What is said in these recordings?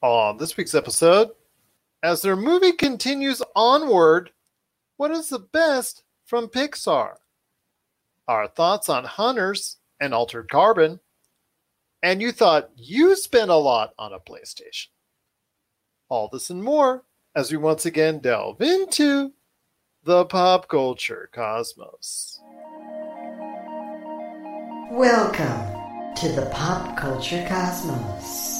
On this week's episode, as their movie continues onward, what is the best from Pixar? Our thoughts on Hunters and Altered Carbon. And you thought you spent a lot on a PlayStation. All this and more as we once again delve into the pop culture cosmos. Welcome to the pop culture cosmos.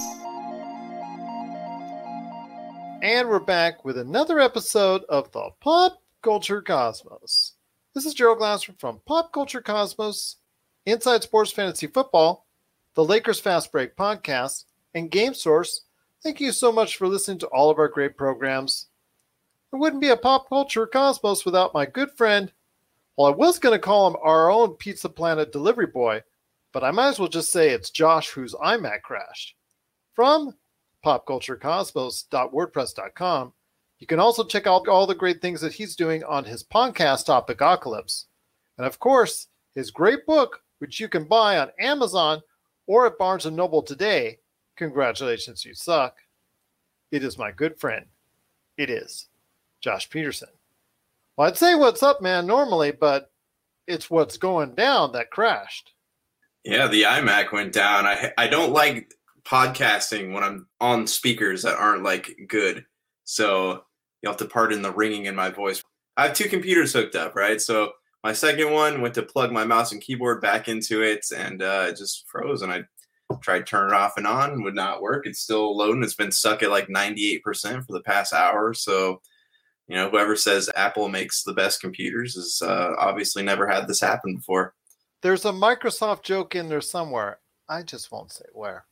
And we're back with another episode of the Pop Culture Cosmos. This is Gerald Glasser from Pop Culture Cosmos, Inside Sports Fantasy Football, the Lakers Fast Break podcast, and Game Source. Thank you so much for listening to all of our great programs. It wouldn't be a Pop Culture Cosmos without my good friend. Well, I was going to call him our own Pizza Planet delivery boy, but I might as well just say it's Josh whose iMac crashed. From popculturecosmos.wordpress.com. You can also check out all the great things that he's doing on his podcast, Topicocalypse. And of course, his great book, which you can buy on Amazon or at Barnes & Noble today, Congratulations, You Suck. It is my good friend. It is Josh Peterson. Well, I'd say what's up, man, normally, but it's what's going down that crashed. Yeah, the iMac went down. I I don't like podcasting when I'm on speakers that aren't like good. So you'll have to pardon the ringing in my voice. I have two computers hooked up, right? So my second one went to plug my mouse and keyboard back into it and uh, it just froze. And I tried turn it off and on, would not work. It's still loading. It's been stuck at like 98% for the past hour. So, you know, whoever says Apple makes the best computers has uh, obviously never had this happen before. There's a Microsoft joke in there somewhere. I just won't say where.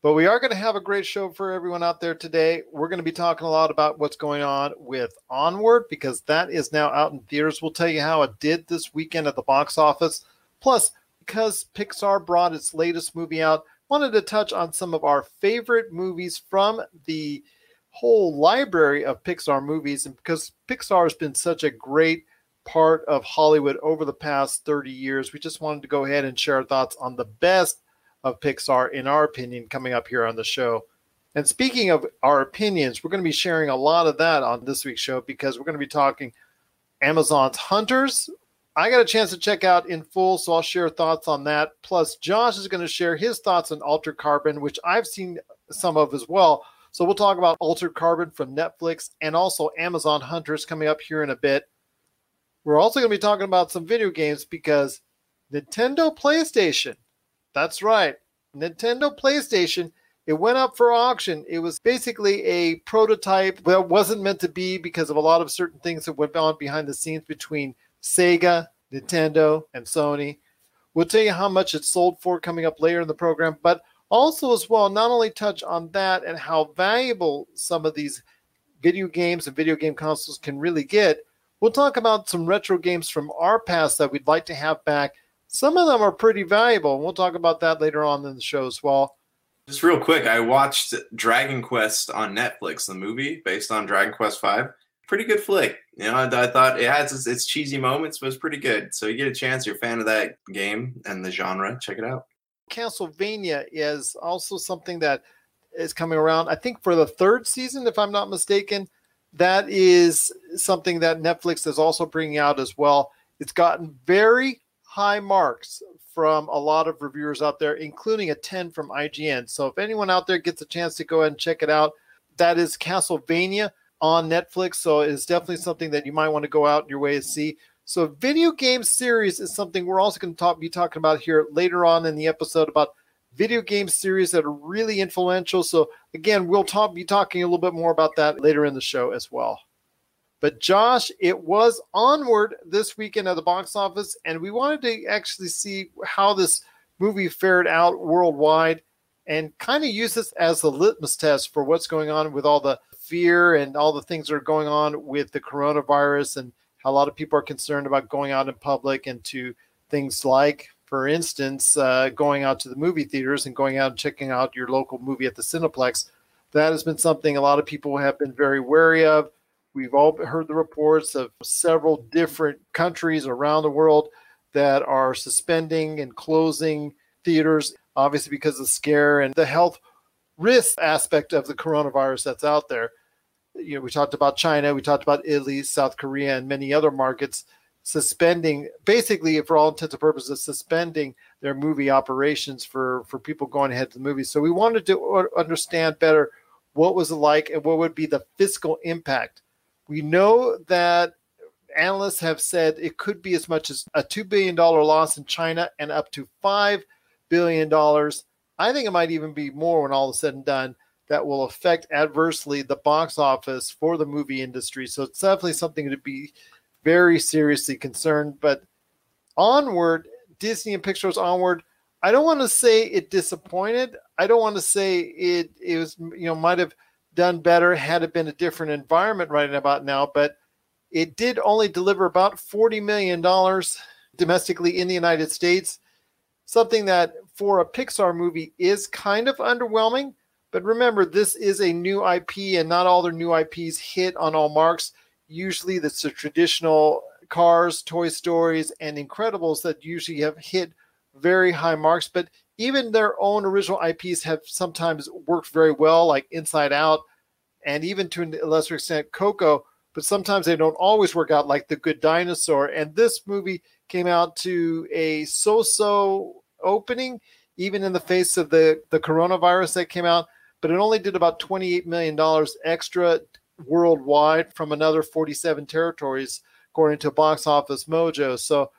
But we are going to have a great show for everyone out there today. We're going to be talking a lot about what's going on with Onward because that is now out in theaters. We'll tell you how it did this weekend at the box office. Plus, because Pixar brought its latest movie out, wanted to touch on some of our favorite movies from the whole library of Pixar movies. And because Pixar has been such a great part of Hollywood over the past 30 years, we just wanted to go ahead and share our thoughts on the best of Pixar, in our opinion, coming up here on the show. And speaking of our opinions, we're going to be sharing a lot of that on this week's show because we're going to be talking Amazon's Hunters. I got a chance to check out in full, so I'll share thoughts on that. Plus, Josh is going to share his thoughts on Altered Carbon, which I've seen some of as well. So we'll talk about Altered Carbon from Netflix and also Amazon Hunters coming up here in a bit. We're also going to be talking about some video games because Nintendo PlayStation that's right. Nintendo PlayStation, it went up for auction. It was basically a prototype that wasn't meant to be because of a lot of certain things that went on behind the scenes between Sega, Nintendo, and Sony. We'll tell you how much it sold for coming up later in the program, but also as well, not only touch on that and how valuable some of these video games and video game consoles can really get. We'll talk about some retro games from our past that we'd like to have back some of them are pretty valuable. And we'll talk about that later on in the show as well. Just real quick, I watched Dragon Quest on Netflix, the movie based on Dragon Quest Five. Pretty good flick. You know, I, I thought it has its, its, cheesy moments, but it's pretty good. So you get a chance, you're a fan of that game and the genre, check it out. Castlevania is also something that is coming around. I think for the third season, if I'm not mistaken, that is something that Netflix is also bringing out as well. It's gotten very high marks from a lot of reviewers out there, including a 10 from IGN. So if anyone out there gets a chance to go ahead and check it out, that is Castlevania on Netflix. So it's definitely something that you might want to go out your way to see. So video game series is something we're also going to talk, be talking about here later on in the episode about video game series that are really influential. So again, we'll talk be talking a little bit more about that later in the show as well. But Josh, it was onward this weekend at the box office, and we wanted to actually see how this movie fared out worldwide and kind of use this as a litmus test for what's going on with all the fear and all the things that are going on with the coronavirus and how a lot of people are concerned about going out in public and to things like, for instance, uh, going out to the movie theaters and going out and checking out your local movie at the Cineplex. That has been something a lot of people have been very wary of We've all heard the reports of several different countries around the world that are suspending and closing theaters, obviously because of the scare and the health risk aspect of the coronavirus that's out there. You know, we talked about China, we talked about Italy, South Korea, and many other markets suspending, basically, for all intents and purposes, suspending their movie operations for for people going ahead to the movies. So we wanted to understand better what was it like and what would be the fiscal impact. We know that analysts have said it could be as much as a $2 billion loss in China and up to $5 billion. I think it might even be more when all is said and done that will affect adversely the box office for the movie industry. So it's definitely something to be very seriously concerned. But onward, Disney and Pixar's onward, I don't want to say it disappointed. I don't want to say it it was you know might have done better had it been a different environment right about now, but it did only deliver about $40 million domestically in the United States, something that for a Pixar movie is kind of underwhelming. But remember, this is a new IP, and not all their new IPs hit on all marks. Usually, that's the traditional Cars, Toy Stories, and Incredibles that usually have hit very high marks. But even their own original IPs have sometimes worked very well, like Inside Out, and even to a lesser extent, Coco but sometimes they don't always work out like the good dinosaur. And this movie came out to a so-so opening even in the face of the the coronavirus that came out but it only did about 28 million dollars extra worldwide from another 47 territories according to box office mojo. So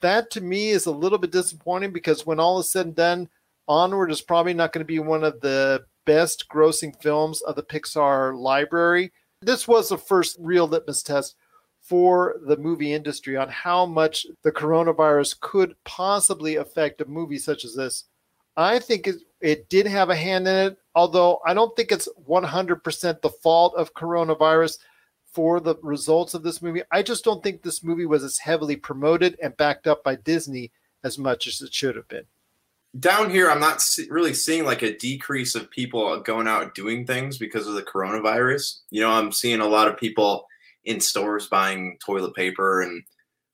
that to me is a little bit disappointing because when all is said and done onward is probably not going to be one of the best grossing films of the pixar library this was the first real litmus test for the movie industry on how much the coronavirus could possibly affect a movie such as this. I think it, it did have a hand in it, although I don't think it's 100% the fault of coronavirus for the results of this movie. I just don't think this movie was as heavily promoted and backed up by Disney as much as it should have been. Down here i'm not really seeing like a decrease of people going out doing things because of the coronavirus. You know i'm seeing a lot of people in stores buying toilet paper and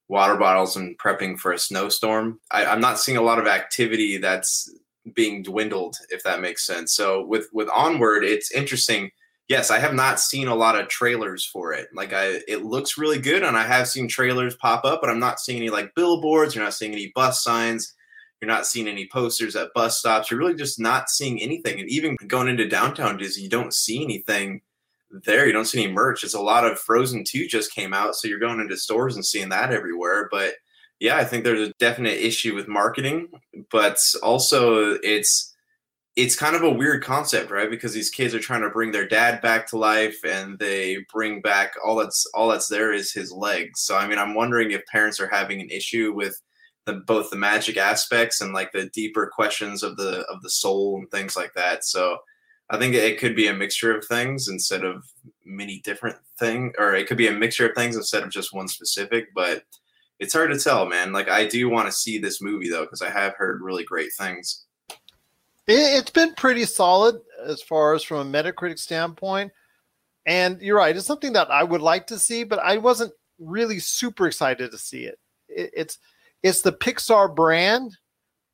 water bottles and prepping for a snowstorm. I, i'm not seeing a lot of activity that's being dwindled if that makes sense. So with with onward it's interesting yes i have not seen a lot of trailers for it like i it looks really good and i have seen trailers pop up but i'm not seeing any like billboards you're not seeing any bus signs you're not seeing any posters at bus stops. You're really just not seeing anything. And even going into downtown Disney, you don't see anything there. You don't see any merch. It's a lot of Frozen 2 just came out. So you're going into stores and seeing that everywhere. But yeah, I think there's a definite issue with marketing, but also it's it's kind of a weird concept, right? Because these kids are trying to bring their dad back to life and they bring back all that's all that's there is his legs. So I mean, I'm wondering if parents are having an issue with the both the magic aspects and like the deeper questions of the of the soul and things like that. So I think it could be a mixture of things instead of many different thing, or it could be a mixture of things instead of just one specific. But it's hard to tell, man. Like I do want to see this movie though because I have heard really great things. It's been pretty solid as far as from a Metacritic standpoint. And you're right, it's something that I would like to see, but I wasn't really super excited to see it. It's it's the Pixar brand.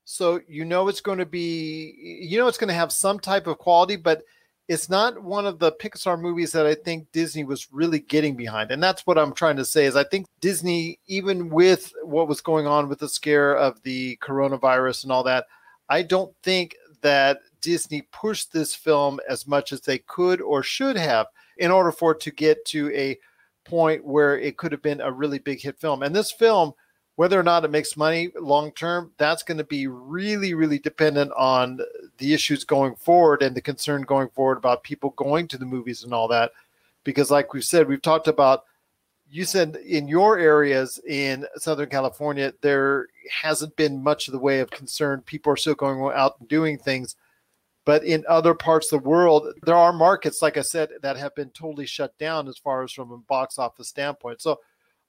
So you know it's going to be, you know, it's going to have some type of quality, but it's not one of the Pixar movies that I think Disney was really getting behind. And that's what I'm trying to say is I think Disney, even with what was going on with the scare of the coronavirus and all that, I don't think that Disney pushed this film as much as they could or should have in order for it to get to a point where it could have been a really big hit film. And this film whether or not it makes money long term, that's going to be really, really dependent on the issues going forward and the concern going forward about people going to the movies and all that. Because, like we've said, we've talked about, you said in your areas in Southern California, there hasn't been much of the way of concern. People are still going out and doing things. But in other parts of the world, there are markets, like I said, that have been totally shut down as far as from a box office standpoint. So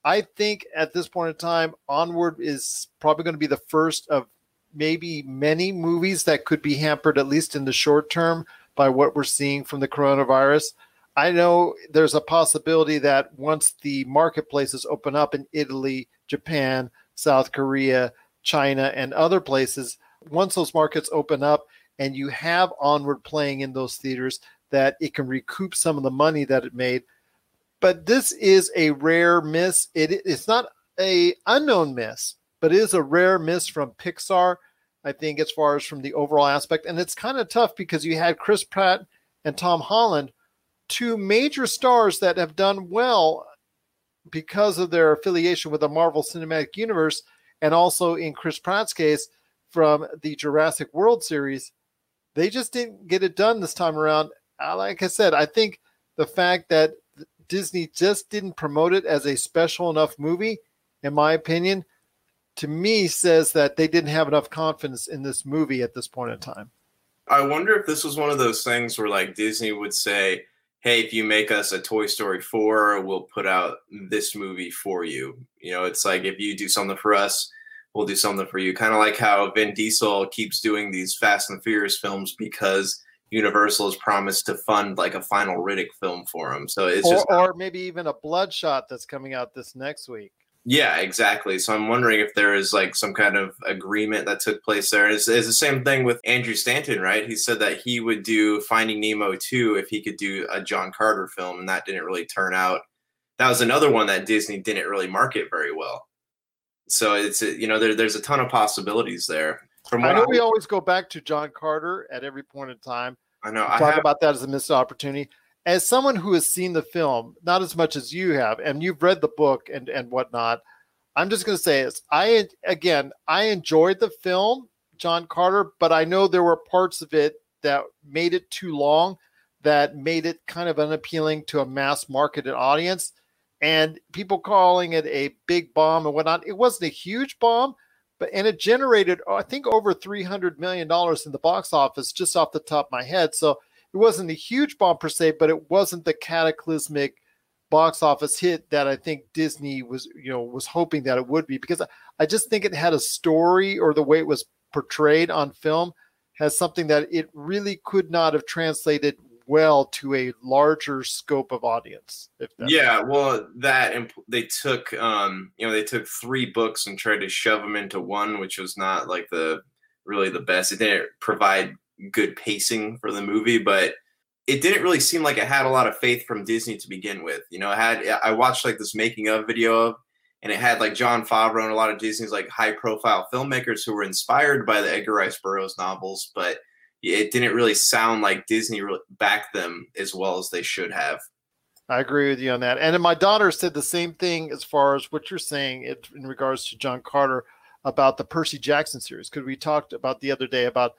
I think at this point in time, Onward is probably going to be the first of maybe many movies that could be hampered, at least in the short term, by what we're seeing from the coronavirus. I know there's a possibility that once the marketplaces open up in Italy, Japan, South Korea, China, and other places, once those markets open up and you have Onward playing in those theaters, that it can recoup some of the money that it made. But this is a rare miss. It, it's not a unknown miss, but it is a rare miss from Pixar. I think as far as from the overall aspect, and it's kind of tough because you had Chris Pratt and Tom Holland, two major stars that have done well because of their affiliation with the Marvel Cinematic Universe, and also in Chris Pratt's case from the Jurassic World series, they just didn't get it done this time around. Uh, like I said, I think the fact that Disney just didn't promote it as a special enough movie, in my opinion, to me says that they didn't have enough confidence in this movie at this point in time. I wonder if this was one of those things where like Disney would say, "Hey, if you make us a Toy Story 4, we'll put out this movie for you." You know, it's like if you do something for us, we'll do something for you. Kind of like how Vin Diesel keeps doing these Fast and Furious films because Universal has promised to fund like a final Riddick film for him. So it's or, just or maybe even a Bloodshot that's coming out this next week. Yeah, exactly. So I'm wondering if there is like some kind of agreement that took place there. It's, it's the same thing with Andrew Stanton, right? He said that he would do Finding Nemo 2 if he could do a John Carter film, and that didn't really turn out. That was another one that Disney didn't really market very well. So it's you know there, there's a ton of possibilities there. From I know I, we always go back to John Carter at every point in time. I know. I talk have, about that as a missed opportunity as someone who has seen the film, not as much as you have, and you've read the book and and whatnot, I'm just going to say is I again I enjoyed the film, John Carter, but I know there were parts of it that made it too long, that made it kind of unappealing to a mass marketed audience, and people calling it a big bomb and whatnot. It wasn't a huge bomb, but and it generated I think over 300 million dollars in the box office just off the top of my head. So it wasn't a huge bomb per se, but it wasn't the cataclysmic box office hit that I think Disney was, you know, was hoping that it would be because I just think it had a story or the way it was portrayed on film has something that it really could not have translated well to a larger scope of audience. yeah, well, that imp- they took, um, you know, they took three books and tried to shove them into one, which was not like the really the best. It didn't provide good pacing for the movie, but it didn't really seem like it had a lot of faith from Disney to begin with. You know, it had I watched like this making of video of, and it had like Jon Favreau and a lot of Disney's like high profile filmmakers who were inspired by the Edgar Rice Burroughs novels, but it didn't really sound like Disney backed them as well as they should have. I agree with you on that. And my daughter said the same thing as far as what you're saying in regards to John Carter about the Percy Jackson series. Because we talked about the other day about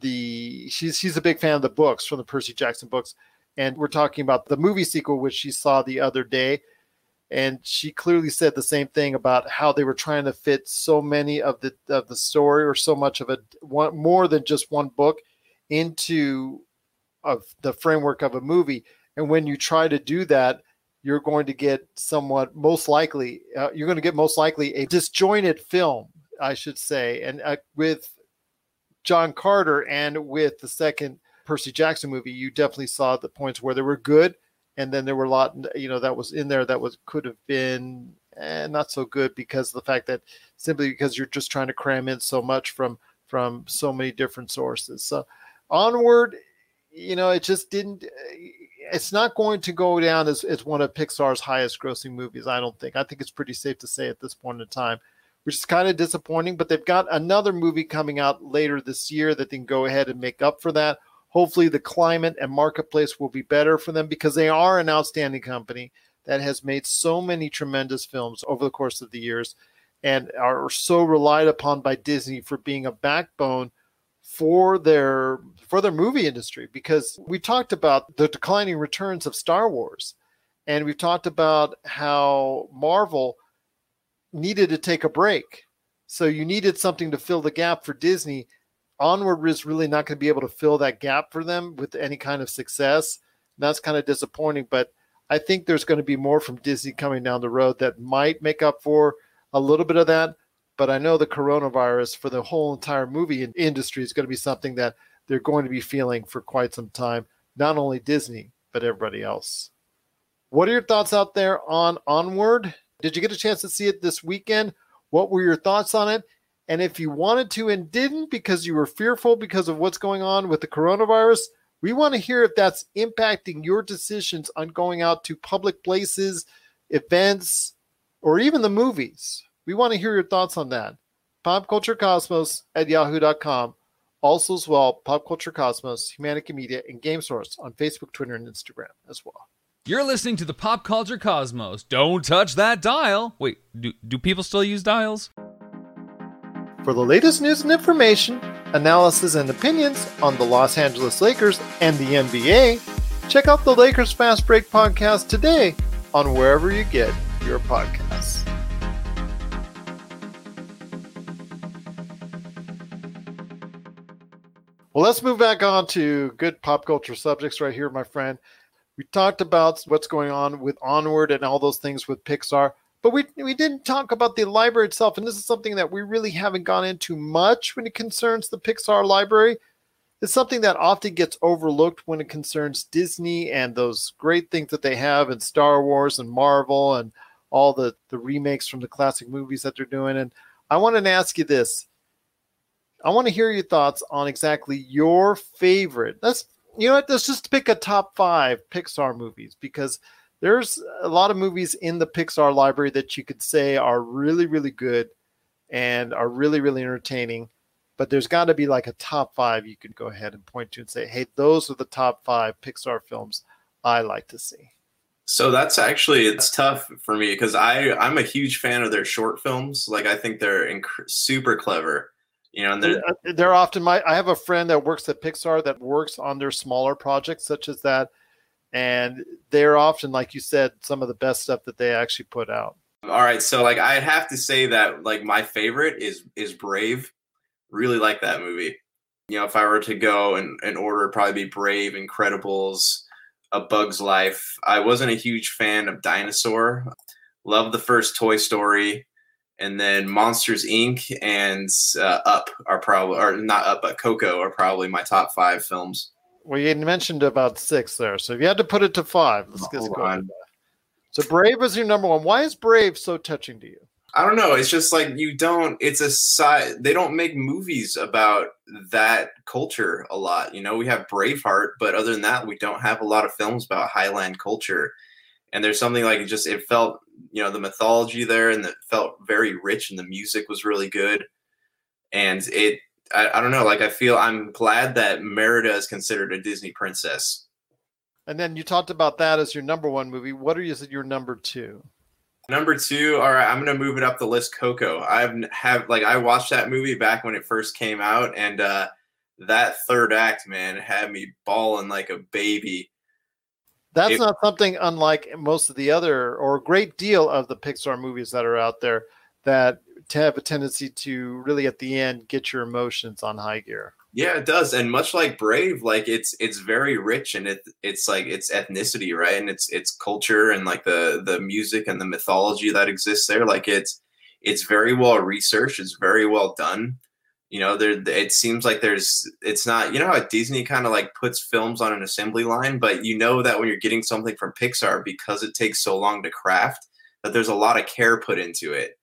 the she's she's a big fan of the books from the Percy Jackson books, and we're talking about the movie sequel which she saw the other day, and she clearly said the same thing about how they were trying to fit so many of the of the story or so much of it one more than just one book into of the framework of a movie, and when you try to do that. You're going to get somewhat, most likely, uh, you're going to get most likely a disjointed film, I should say, and uh, with John Carter and with the second Percy Jackson movie, you definitely saw the points where they were good, and then there were a lot, you know, that was in there that was could have been eh, not so good because of the fact that simply because you're just trying to cram in so much from from so many different sources. So onward, you know, it just didn't. Eh, it's not going to go down as, as one of Pixar's highest grossing movies. I don't think. I think it's pretty safe to say at this point in time which is kind of disappointing. But they've got another movie coming out later this year that they can go ahead and make up for that. Hopefully, the climate and marketplace will be better for them because they are an outstanding company that has made so many tremendous films over the course of the years and are so relied upon by Disney for being a backbone for their for their movie industry because we talked about the declining returns of Star Wars and we've talked about how Marvel needed to take a break. So you needed something to fill the gap for Disney. Onward was really not going to be able to fill that gap for them with any kind of success. And that's kind of disappointing. But I think there's going to be more from Disney coming down the road that might make up for a little bit of that. But I know the coronavirus for the whole entire movie industry is going to be something that they're going to be feeling for quite some time. Not only Disney, but everybody else. What are your thoughts out there on Onward? Did you get a chance to see it this weekend? What were your thoughts on it? And if you wanted to and didn't because you were fearful because of what's going on with the coronavirus, we want to hear if that's impacting your decisions on going out to public places, events, or even the movies. We want to hear your thoughts on that. PopCultureCosmos at yahoo.com. Also, as well, Pop Culture Cosmos, Humanity Media, and Game Source on Facebook, Twitter, and Instagram as well. You're listening to the Pop Culture Cosmos. Don't touch that dial. Wait, do, do people still use dials? For the latest news and information, analysis and opinions on the Los Angeles Lakers and the NBA, check out the Lakers Fast Break podcast today on wherever you get your podcasts. Well, let's move back on to good pop culture subjects right here, my friend. We talked about what's going on with Onward and all those things with Pixar, but we we didn't talk about the library itself, and this is something that we really haven't gone into much when it concerns the Pixar library. It's something that often gets overlooked when it concerns Disney and those great things that they have in Star Wars and Marvel and all the the remakes from the classic movies that they're doing. And I wanted to ask you this I want to hear your thoughts on exactly your favorite. Let's you know what, let's just pick a top five Pixar movies because there's a lot of movies in the Pixar library that you could say are really, really good and are really, really entertaining. But there's got to be like a top five you could go ahead and point to and say, hey, those are the top five Pixar films I like to see. So that's actually it's tough for me because I I'm a huge fan of their short films. Like I think they're inc- super clever you know, and they're, uh, they're often my. I have a friend that works at Pixar that works on their smaller projects such as that, and they're often, like you said, some of the best stuff that they actually put out. All right, so like I have to say that like my favorite is is Brave. Really like that movie. You know, if I were to go and in order, probably be Brave, Incredibles, A Bug's Life. I wasn't a huge fan of Dinosaur. Love the first Toy Story and then Monsters Inc. and uh, Up are probably, or not Up, but Coco are probably my top five films. Well, you mentioned about six there, so if you had to put it to five, let's just go on. So Brave is your number one. Why is Brave so touching to you? I don't know. It's just like you don't. It's a side. They don't make movies about that culture a lot. You know, we have Braveheart, but other than that, we don't have a lot of films about Highland culture and there's something like it just it felt you know the mythology there and it felt very rich and the music was really good. And it I, I don't know like i feel i'm glad that merida is considered a disney princess. And then you talked about that as your number one movie. What are you your number two? Number two all right i'm gonna move it up the list coco. I've have like i watched that movie back when it first came out and uh that third act man had me bawling like a baby that's it, not something unlike most of the other or a great deal of the Pixar movies that are out there that have a tendency to really at the end get your emotions on high gear. Yeah, it does. And much like Brave, like it's it's very rich and it it's like it's ethnicity, right? And it's it's culture and like the the music and the mythology that exists there. Like it's it's very well researched, it's very well done you know there it seems like there's it's not you know how disney kind of like puts films on an assembly line but you know that when you're getting something from pixar because it takes so long to craft that there's a lot of care put into it.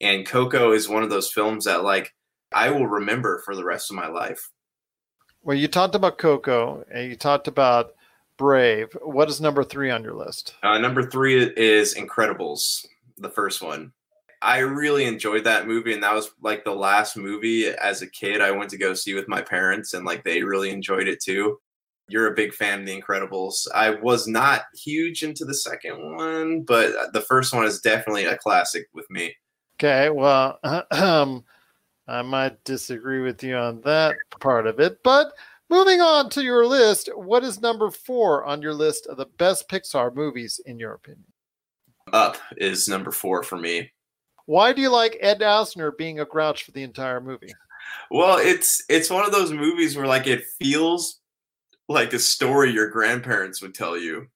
And coco is one of those films that like i will remember for the rest of my life. Well you talked about coco and you talked about brave. What is number three on your list? Uh, number three is incredibles the first one I really enjoyed that movie, and that was like the last movie as a kid I went to go see with my parents, and like they really enjoyed it too. You're a big fan of The Incredibles. I was not huge into the second one, but the first one is definitely a classic with me. Okay, well, um, I might disagree with you on that part of it, but moving on to your list, what is number four on your list of the best Pixar movies in your opinion? Up is number four for me. Why do you like Ed Asner being a grouch for the entire movie? Well, it's it's one of those movies where like it feels like a story your grandparents would tell you.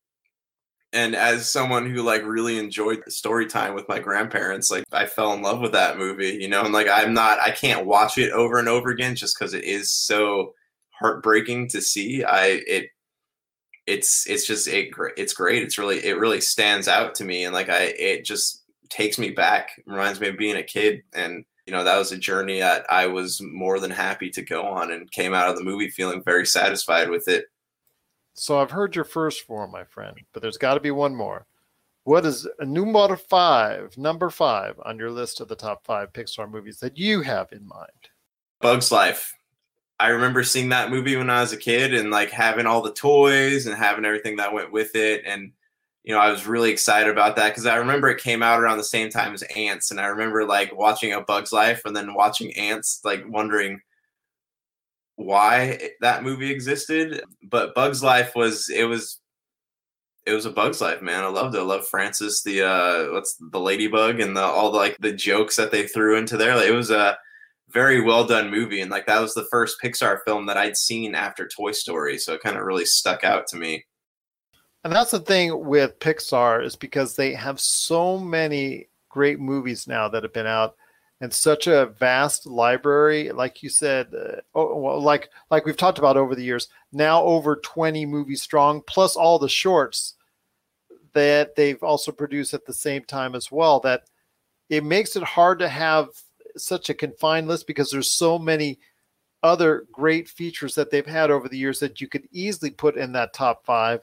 And as someone who like really enjoyed story time with my grandparents, like I fell in love with that movie, you know, and like I'm not I can't watch it over and over again just because it is so heartbreaking to see. I it it's it's just it it's great. It's really it really stands out to me and like I it just takes me back, reminds me of being a kid, and you know, that was a journey that I was more than happy to go on and came out of the movie feeling very satisfied with it. So I've heard your first four, my friend, but there's got to be one more. What is number five, number five on your list of the top five Pixar movies that you have in mind? Bug's Life. I remember seeing that movie when I was a kid and like having all the toys and having everything that went with it. And, you know, I was really excited about that because I remember it came out around the same time as Ants, And I remember like watching A Bug's Life and then watching Ants, like wondering why that movie existed. But Bug's Life was, it was, it was a Bug's Life, man. I loved it. I love Francis, the uh, what's the ladybug, and the all the like the jokes that they threw into there. Like, it was a very well done movie and like that was the first pixar film that i'd seen after toy story so it kind of really stuck out to me and that's the thing with pixar is because they have so many great movies now that have been out and such a vast library like you said uh, oh, well, like like we've talked about over the years now over 20 movies strong plus all the shorts that they've also produced at the same time as well that it makes it hard to have such a confined list because there's so many other great features that they've had over the years that you could easily put in that top five.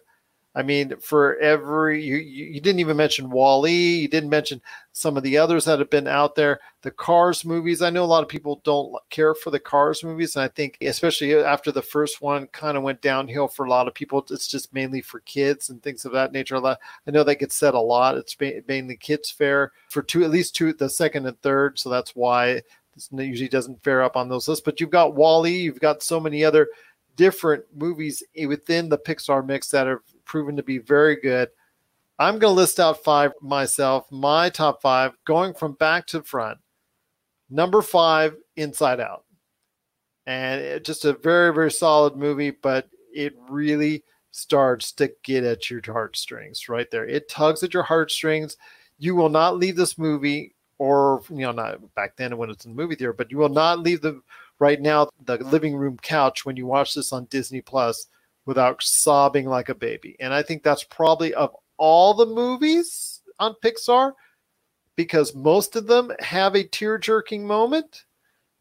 I mean, for every you, you didn't even mention WALL-E. You didn't mention some of the others that have been out there. The Cars movies. I know a lot of people don't care for the Cars movies, and I think especially after the first one kind of went downhill for a lot of people. It's just mainly for kids and things of that nature. I know that gets said a lot. It's mainly kids fair for two, at least two, the second and third. So that's why this usually doesn't fare up on those lists. But you've got WALL-E. You've got so many other different movies within the Pixar mix that have proven to be very good. I'm going to list out five myself, my top five, going from back to front. Number five, Inside Out. And it, just a very, very solid movie, but it really starts to get at your heartstrings right there. It tugs at your heartstrings. You will not leave this movie, or, you know, not back then when it's in the movie theater, but you will not leave the right now the living room couch when you watch this on Disney Plus without sobbing like a baby. And I think that's probably of all the movies on Pixar because most of them have a tear jerking moment.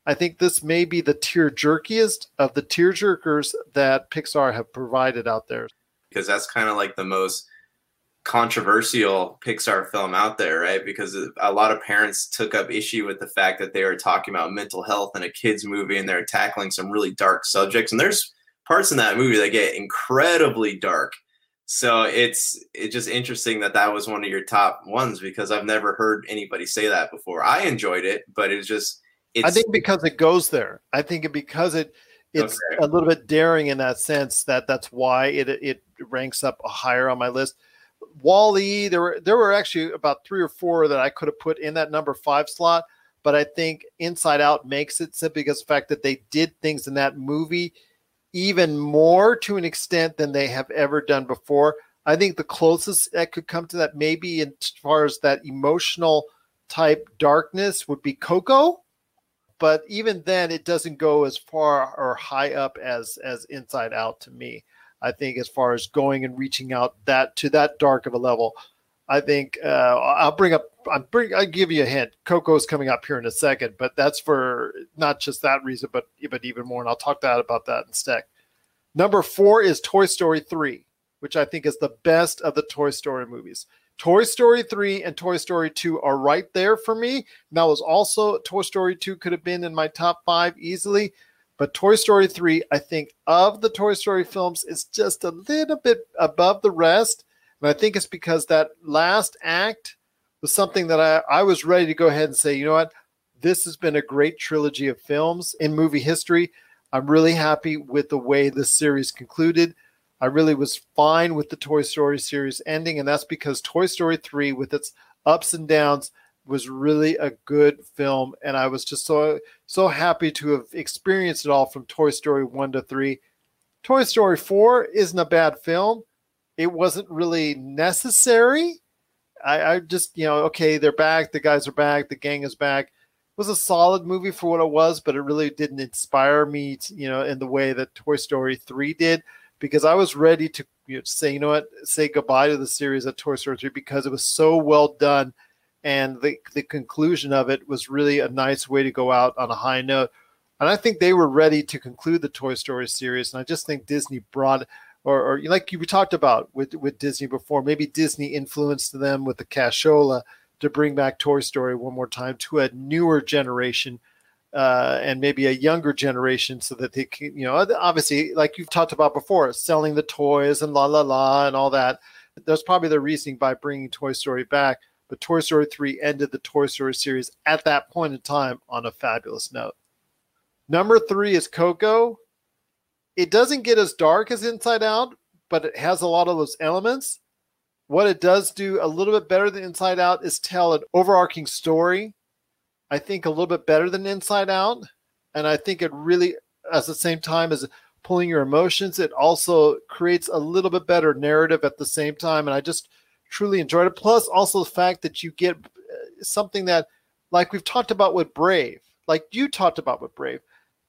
I think this may be the tear jerkiest of the tear jerkers that Pixar have provided out there. Because that's kind of like the most controversial Pixar film out there, right? Because a lot of parents took up issue with the fact that they were talking about mental health in a kids movie and they're tackling some really dark subjects. And there's parts in that movie that get incredibly dark. So it's it's just interesting that that was one of your top ones because I've never heard anybody say that before. I enjoyed it, but it's just it's, I think because it goes there. I think because it it's okay. a little bit daring in that sense that that's why it it ranks up higher on my list. WALL-E, there were there were actually about three or four that I could have put in that number five slot, but I think Inside Out makes it simply because the fact that they did things in that movie even more to an extent than they have ever done before. I think the closest that could come to that, maybe as far as that emotional type darkness, would be Coco. But even then, it doesn't go as far or high up as as Inside Out to me. I think as far as going and reaching out that to that dark of a level, I think uh, I'll bring up. I'm bring. I give you a hint. Coco's coming up here in a second, but that's for not just that reason, but but even more. And I'll talk that about that instead. Number four is Toy Story three, which I think is the best of the Toy Story movies. Toy Story 3 and Toy Story 2 are right there for me. And that was also Toy Story 2 could have been in my top five easily. But Toy Story 3, I think, of the Toy Story films, is just a little bit above the rest. And I think it's because that last act was something that I, I was ready to go ahead and say, you know what? This has been a great trilogy of films in movie history. I'm really happy with the way this series concluded. I really was fine with the Toy Story series ending, and that's because Toy Story 3, with its ups and downs, was really a good film. And I was just so so happy to have experienced it all from Toy Story 1 to 3. Toy Story 4 isn't a bad film it wasn't really necessary. I, I, just, you know, okay, they're back, the guys are back, the gang is back. It was a solid movie for what it was, but it really didn't inspire me, to, you know, in the way that Toy Story 3 did, because I was ready to you know, say, you know what, say goodbye to the series at Toy Story 3 because it was so well done and the the conclusion of it was really a nice way to go out on a high note. And I think they were ready to conclude the Toy Story series, and I just think Disney brought, or, or like you talked about with with Disney before, maybe Disney influenced them with the cashola to bring back Toy Story one more time to a newer generation. Uh, and maybe a younger generation so that they can, you know, obviously, like you've talked about before, selling the toys and la la la and all that. That's probably the reasoning by bringing Toy Story back. But Toy Story 3 ended the Toy Story series at that point in time on a fabulous note. Number three is Coco. It doesn't get as dark as Inside Out, but it has a lot of those elements. What it does do a little bit better than Inside Out is tell an overarching story. I think a little bit better than Inside Out. And I think it really, at the same time as pulling your emotions, it also creates a little bit better narrative at the same time. And I just truly enjoyed it. Plus, also the fact that you get uh, something that, like we've talked about with Brave, like you talked about with Brave,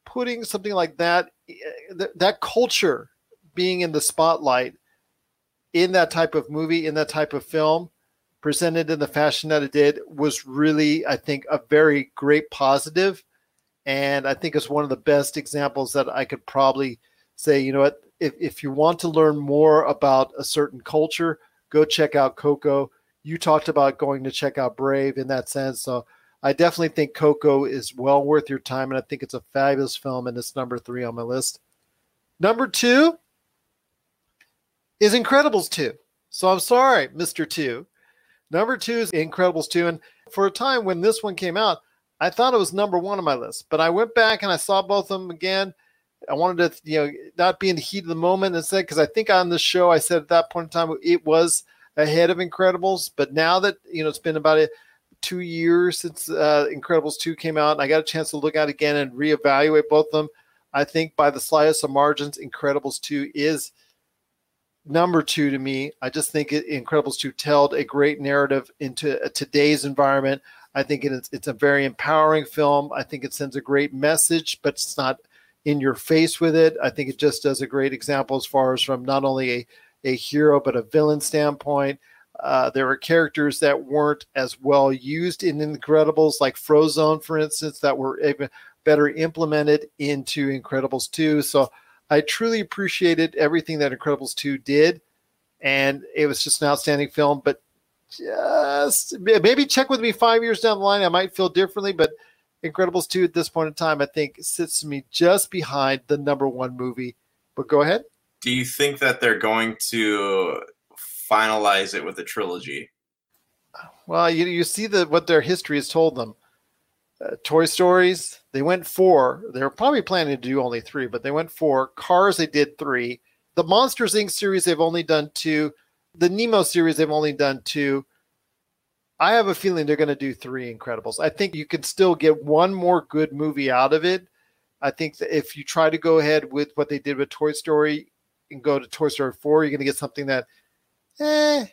putting something like that, eh, that culture being in the spotlight in that type of movie, in that type of film, presented in the fashion that it did, was really, I think, a very great positive. And I think it's one of the best examples that I could probably say, you know what, if, if you want to learn more about a certain culture, go check out Coco. You talked about going to check out Brave in that sense. So I definitely think Coco is well worth your time, and I think it's a fabulous film, and it's number three on my list. Number two is Incredibles 2. So I'm sorry, Mr. 2. Number two is Incredibles 2. And for a time when this one came out, I thought it was number one on my list, but I went back and I saw both of them again. I wanted to, you know, not be in the heat of the moment and said, because I think on the show I said at that point in time it was ahead of Incredibles. But now that, you know, it's been about a, two years since uh, Incredibles 2 came out, and I got a chance to look at it again and reevaluate both of them. I think by the slightest of margins, Incredibles 2 is number two to me. I just think it, Incredibles 2 told a great narrative into today's environment. I think it's, it's a very empowering film. I think it sends a great message, but it's not in your face with it. I think it just does a great example as far as from not only a, a hero, but a villain standpoint. Uh, there were characters that weren't as well used in Incredibles, like Frozone, for instance, that were even better implemented into Incredibles 2. So I truly appreciated everything that Incredibles 2 did. And it was just an outstanding film. But just maybe check with me five years down the line. I might feel differently. But Incredibles 2 at this point in time, I think sits me just behind the number one movie. But go ahead. Do you think that they're going to finalize it with a trilogy. Well, you you see the what their history has told them. Uh, Toy Stories, they went four. They were probably planning to do only three, but they went four. Cars, they did three. The Monsters Inc. series, they've only done two. The Nemo series, they've only done two. I have a feeling they're going to do three Incredibles. I think you can still get one more good movie out of it. I think that if you try to go ahead with what they did with Toy Story and go to Toy Story 4, you're going to get something that eh,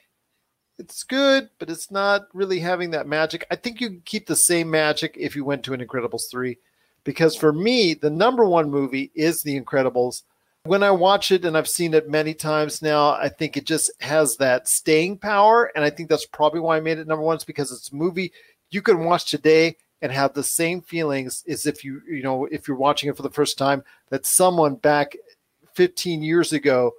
it's good, but it's not really having that magic. I think you can keep the same magic if you went to an Incredibles 3. Because for me, the number one movie is The Incredibles. When I watch it, and I've seen it many times now, I think it just has that staying power. And I think that's probably why I made it number one, is because it's a movie you can watch today and have the same feelings as if you, you know, if you're watching it for the first time, that someone back 15 years ago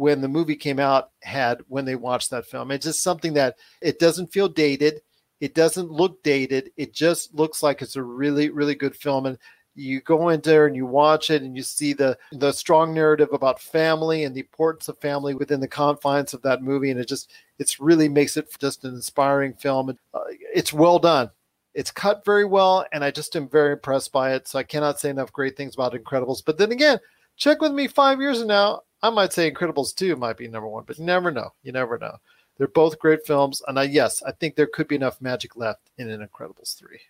when the movie came out had when they watched that film. It's just something that it doesn't feel dated. It doesn't look dated. It just looks like it's a really, really good film. And you go in there and you watch it and you see the the strong narrative about family and the importance of family within the confines of that movie. And it just it's really makes it just an inspiring film. And uh, it's well done. It's cut very well, and I just am very impressed by it. So I cannot say enough great things about Incredibles. But then again, check with me five years from now. I might say Incredibles 2 might be number one, but you never know. You never know. They're both great films. And I, yes, I think there could be enough magic left in an Incredibles 3.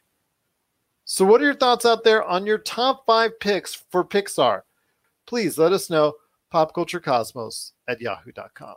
So, what are your thoughts out there on your top five picks for Pixar? Please let us know. Popculturecosmos at yahoo.com.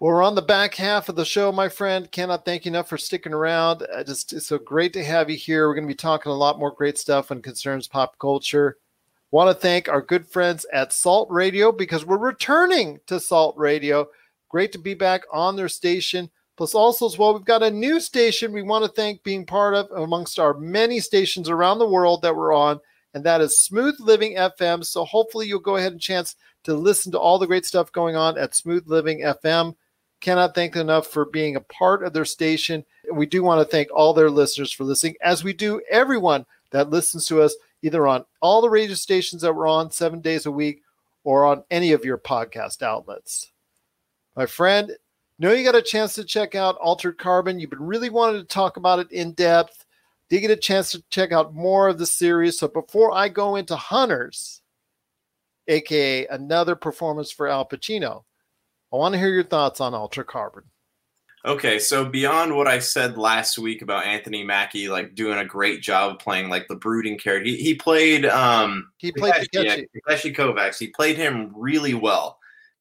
Well, we're on the back half of the show, my friend. Cannot thank you enough for sticking around. Just it's so great to have you here. We're going to be talking a lot more great stuff when concerns pop culture. Want to thank our good friends at Salt Radio because we're returning to Salt Radio. Great to be back on their station. Plus, also as well, we've got a new station we want to thank being part of amongst our many stations around the world that we're on, and that is Smooth Living FM. So hopefully you'll go ahead and chance to listen to all the great stuff going on at Smooth Living FM. Cannot thank them enough for being a part of their station. And we do want to thank all their listeners for listening, as we do everyone that listens to us either on all the radio stations that we're on seven days a week or on any of your podcast outlets. My friend, know you got a chance to check out Altered Carbon. You've been really wanting to talk about it in depth. Did get a chance to check out more of the series? So before I go into Hunters, aka another performance for Al Pacino, I want to hear your thoughts on Altered Carbon. Okay, so beyond what I said last week about Anthony Mackie, like doing a great job playing like the brooding character, he, he played um he played Takeshi, yeah, Takeshi Kovacs. He played him really well.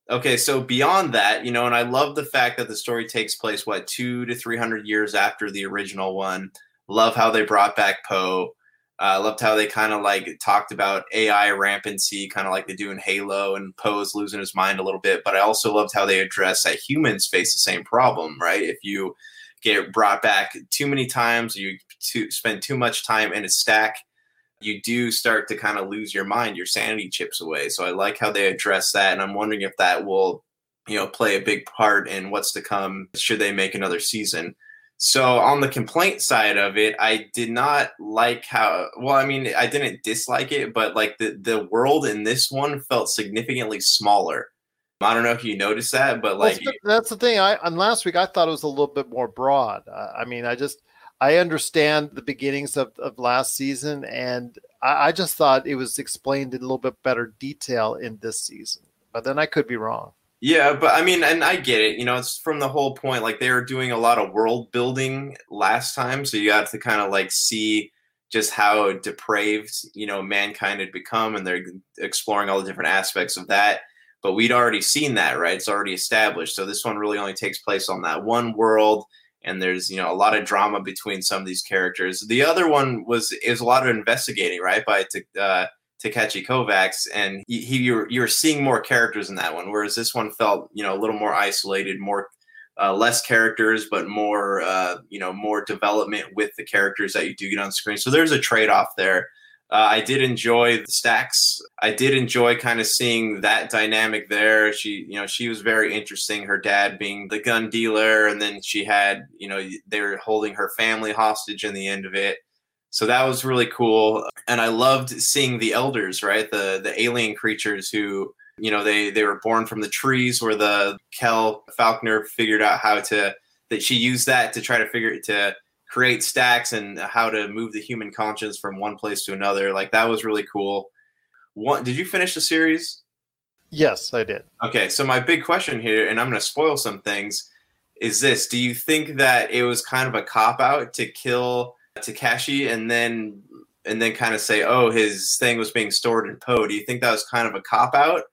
Okay, so beyond that, you know, and I love the fact that the story takes place what two to three hundred years after the original one. Love how they brought back Poe. I uh, loved how they kind of like talked about AI rampancy, kind of like they do in Halo, and Poe's losing his mind a little bit. But I also loved how they address that humans face the same problem, right? If you get brought back too many times, you to spend too much time in a stack, you do start to kind of lose your mind. Your sanity chips away. So I like how they address that, and I'm wondering if that will, you know, play a big part in what's to come. Should they make another season? So on the complaint side of it, I did not like how well, I mean, I didn't dislike it, but like the the world in this one felt significantly smaller. I don't know if you noticed that, but like that's the, that's the thing. I on last week I thought it was a little bit more broad. Uh, I mean, I just I understand the beginnings of, of last season, and I, I just thought it was explained in a little bit better detail in this season. But then I could be wrong. Yeah, but I mean, and I get it. You know, it's from the whole point. Like they were doing a lot of world building last time, so you got to kind of like see just how depraved you know mankind had become, and they're exploring all the different aspects of that. But we'd already seen that, right? It's already established. So this one really only takes place on that one world, and there's you know a lot of drama between some of these characters. The other one was is a lot of investigating, right? By uh, Takeshi Kovacs, and he, he you're you're seeing more characters in that one, whereas this one felt you know a little more isolated, more uh, less characters, but more uh, you know more development with the characters that you do get on screen. So there's a trade off there. Uh, I did enjoy the stacks. I did enjoy kind of seeing that dynamic there. She, you know, she was very interesting. Her dad being the gun dealer, and then she had, you know, they were holding her family hostage in the end of it. So that was really cool. And I loved seeing the elders, right? The the alien creatures who, you know, they they were born from the trees where the Quell Falconer figured out how to that she used that to try to figure to create stacks and how to move the human conscience from one place to another. Like that was really cool. What did you finish the series? Yes, I did. Okay, so my big question here, and I'm going to spoil some things, is this: Do you think that it was kind of a cop out to kill Takeshi and then and then kind of say, oh, his thing was being stored in Poe. Do you think that was kind of a cop out?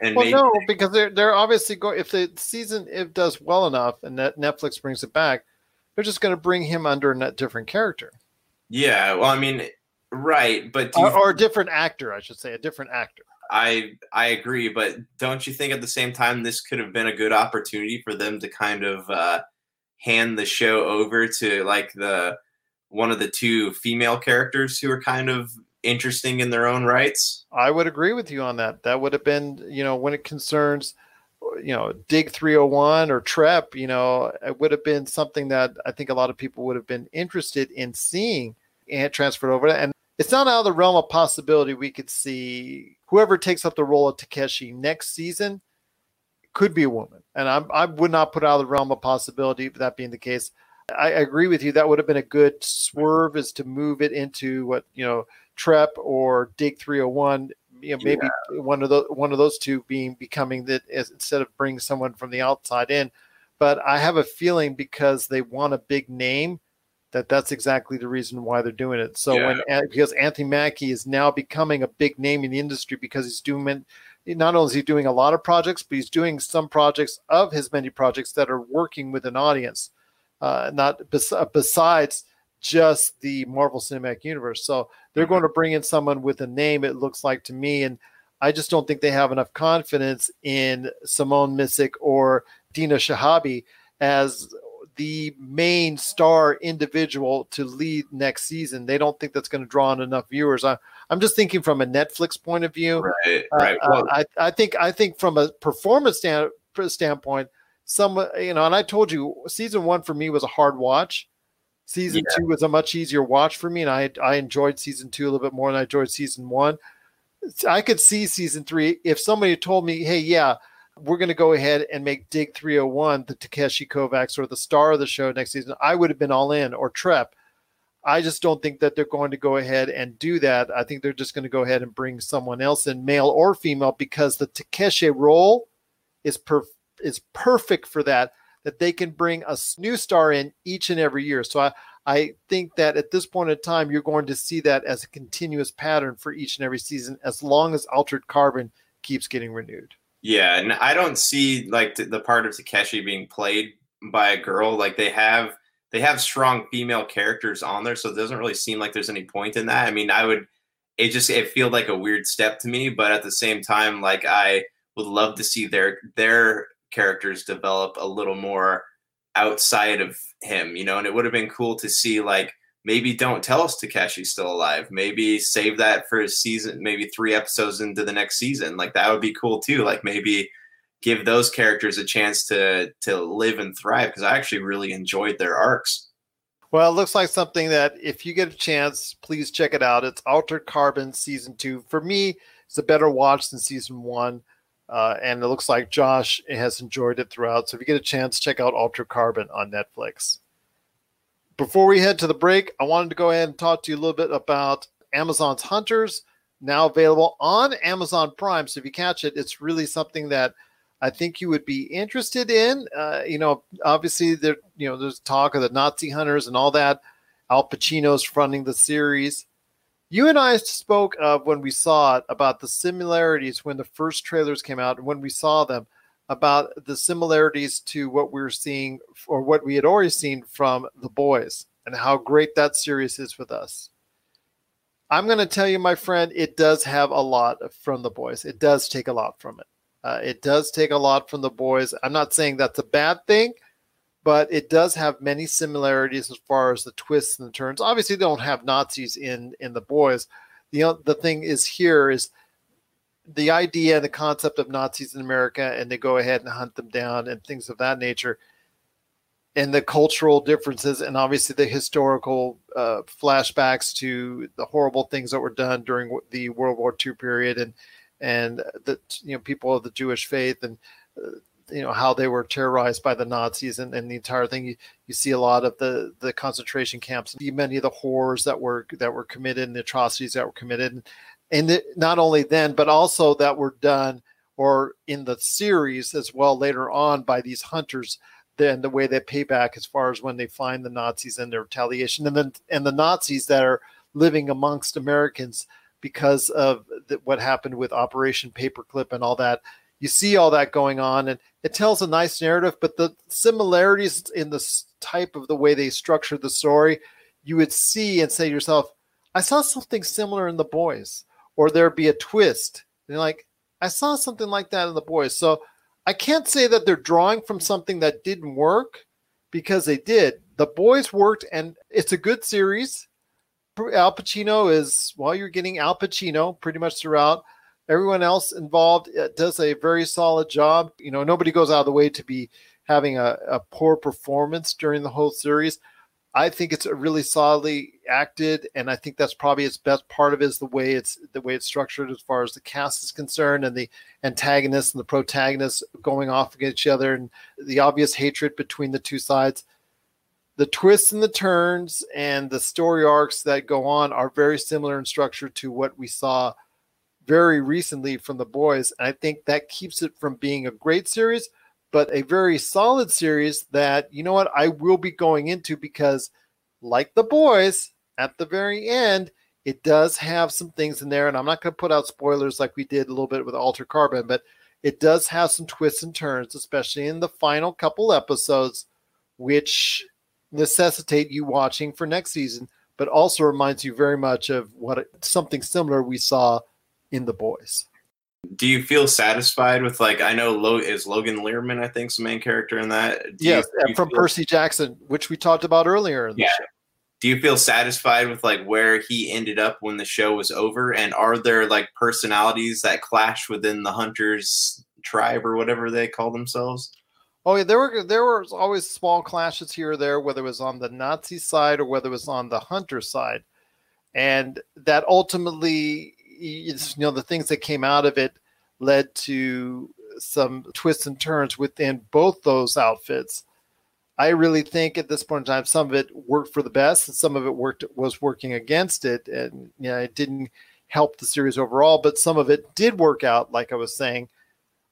And well, no, because they're they're obviously going. If the season if does well enough and that Netflix brings it back, they're just going to bring him under a different character. Yeah, well, I mean, right, but or, or a different actor, I should say, a different actor. I I agree, but don't you think at the same time this could have been a good opportunity for them to kind of uh, hand the show over to like the one of the two female characters who are kind of interesting in their own rights. I would agree with you on that. That would have been, you know, when it concerns, you know, Dig 301 or Trep, you know, it would have been something that I think a lot of people would have been interested in seeing and transferred over. And it's not out of the realm of possibility we could see whoever takes up the role of Takeshi next season could be a woman. And I'm, I would not put out of the realm of possibility, that being the case. I agree with you. That would have been a good swerve is to move it into what, you know, Trep or Dig 301 you know, maybe yeah. one of those one of those two being becoming that instead of bringing someone from the outside in. but I have a feeling because they want a big name that that's exactly the reason why they're doing it. So Yeah. when because Anthony Mackie is now becoming a big name in the industry because he's doing not only is he doing a lot of projects, but he's doing some projects of his many projects that are working with an audience, uh, not bes- besides just the Marvel Cinematic Universe. So they're going to bring in someone with a name. It looks like to me, and I just don't think they have enough confidence in Simone Missick or Dina Shihabi as the main star individual to lead next season. They don't think that's going to draw in enough viewers. I, I'm just thinking from a Netflix point of view. Right, Uh, right. uh, Well, I, I think I think from a performance stand, standpoint, some uh, you know, and I told you, season one for me was a hard watch. Season two was a much easier watch for me, and I I enjoyed season two a little bit more than I enjoyed season one. I could see season three if somebody told me, "Hey, yeah, we're going to go ahead and make Dig 301 the Takeshi Kovacs or the star of the show next season," I would have been all in or Trep. I just don't think that they're going to go ahead and do that. I think they're just going to go ahead and bring someone else in, male or female, because the Takeshi role is per- is perfect for that. That they can bring a new star in each and every year. So I, I think that at this point in time, you're going to see that as a continuous pattern for each and every season, as long as Altered Carbon keeps getting renewed. Yeah, and I don't see like the, part of Takeshi being played by a girl. Like they have they have strong female characters on there, so it doesn't really seem like there's any point in that. I mean, I would it just it feel like a weird step to me, but at the same time, like I would love to see their their characters develop a little more outside of him, you know, and it would have been cool to see like maybe don't tell us Takeshi's still alive. Maybe save that for a season, maybe three episodes into the next season. Like that would be cool too. Like maybe give those characters a chance to to live and thrive because I actually really enjoyed their arcs. Well, it looks like something that if you get a chance, please check it out. It's Altered Carbon season two. For me, it's a better watch than season one. Uh, and it looks like Josh has enjoyed it throughout. So if you get a chance, check out Altered Carbon on Netflix. Before we head to the break, I wanted to go ahead and talk to you a little bit about Amazon's Hunters, now available on Amazon Prime. So if you catch it, it's really something that I think you would be interested in. Uh, you know, obviously there, you know, there's talk of the Nazi hunters and all that. Al Pacino's fronting the series. You and I spoke of when we saw it about the similarities when the first trailers came out and when we saw them about the similarities to what we were seeing or what we had already seen from The Boys and how great that series is with us. I'm going to tell you, my friend, it does have a lot from The Boys. It does take a lot from it. Uh, it does take a lot from The Boys. I'm not saying that's a bad thing, but it does have many similarities as far as the twists and the turns. Obviously, they don't have Nazis in in The Boys. The the thing is here is the idea and the concept of Nazis in America, and they go ahead and hunt them down and things of that nature, and the cultural differences, and obviously the historical uh, flashbacks to the horrible things that were done during the World War II period, and and the you know people of the Jewish faith, and uh, you know how they were terrorized by the Nazis, and, and the entire thing. You, you see a lot of the the concentration camps, many of the horrors that were that were committed, and the atrocities that were committed and it, not only then, but also that were done or in the series as well later on by these hunters. Then the way they pay back as far as when they find the Nazis and their retaliation, and then and the Nazis that are living amongst Americans because of the, what happened with Operation Paperclip and all that. You see all that going on, and it tells a nice narrative. But the similarities in the type of the way they structured the story, you would see and say to yourself, "I saw something similar in the boys." or there'd be a twist. And like, I saw something like that in the boys. So I can't say that they're drawing from something that didn't work because they did. The boys worked, and it's a good series. Al Pacino is, well, you're getting Al Pacino pretty much throughout. Everyone else involved does a very solid job. You know, nobody goes out of the way to be having a, a poor performance during the whole series. I think it's really solidly acted, and I think that's probably its best part of it is the way it's the way it's structured as far as the cast is concerned, and the antagonists and the protagonists going off against each other, and the obvious hatred between the two sides. The twists and the turns and the story arcs that go on are very similar in structure to what we saw very recently from the boys. And I think that keeps it from being a great series, but a very solid series that, you know what, I will be going into because, like the boys, at the very end, it does have some things in there. And I'm not going to put out spoilers like we did a little bit with Altered Carbon, but it does have some twists and turns, especially in the final couple episodes, which necessitate you watching for next season, but also reminds you very much of what something similar we saw in the boys. Do you feel satisfied with like I know Lo- is Logan Lerman I think's the main character in that? Do yes, you, from feel- Percy Jackson, which we talked about earlier. In the Yeah. show. Do you feel satisfied with like where he ended up when the show was over? And are there like personalities that clash within the hunters tribe or whatever they call themselves? Oh yeah, there were there were always small clashes here or there, whether it was on the Nazi side or whether it was on the Hunter side, and that ultimately, you know, the things that came out of it led to some twists and turns within both those outfits. I really think at this point in time, some of it worked for the best, and some of it worked was working against it, and you know, it didn't help the series overall. But some of it did work out, like I was saying.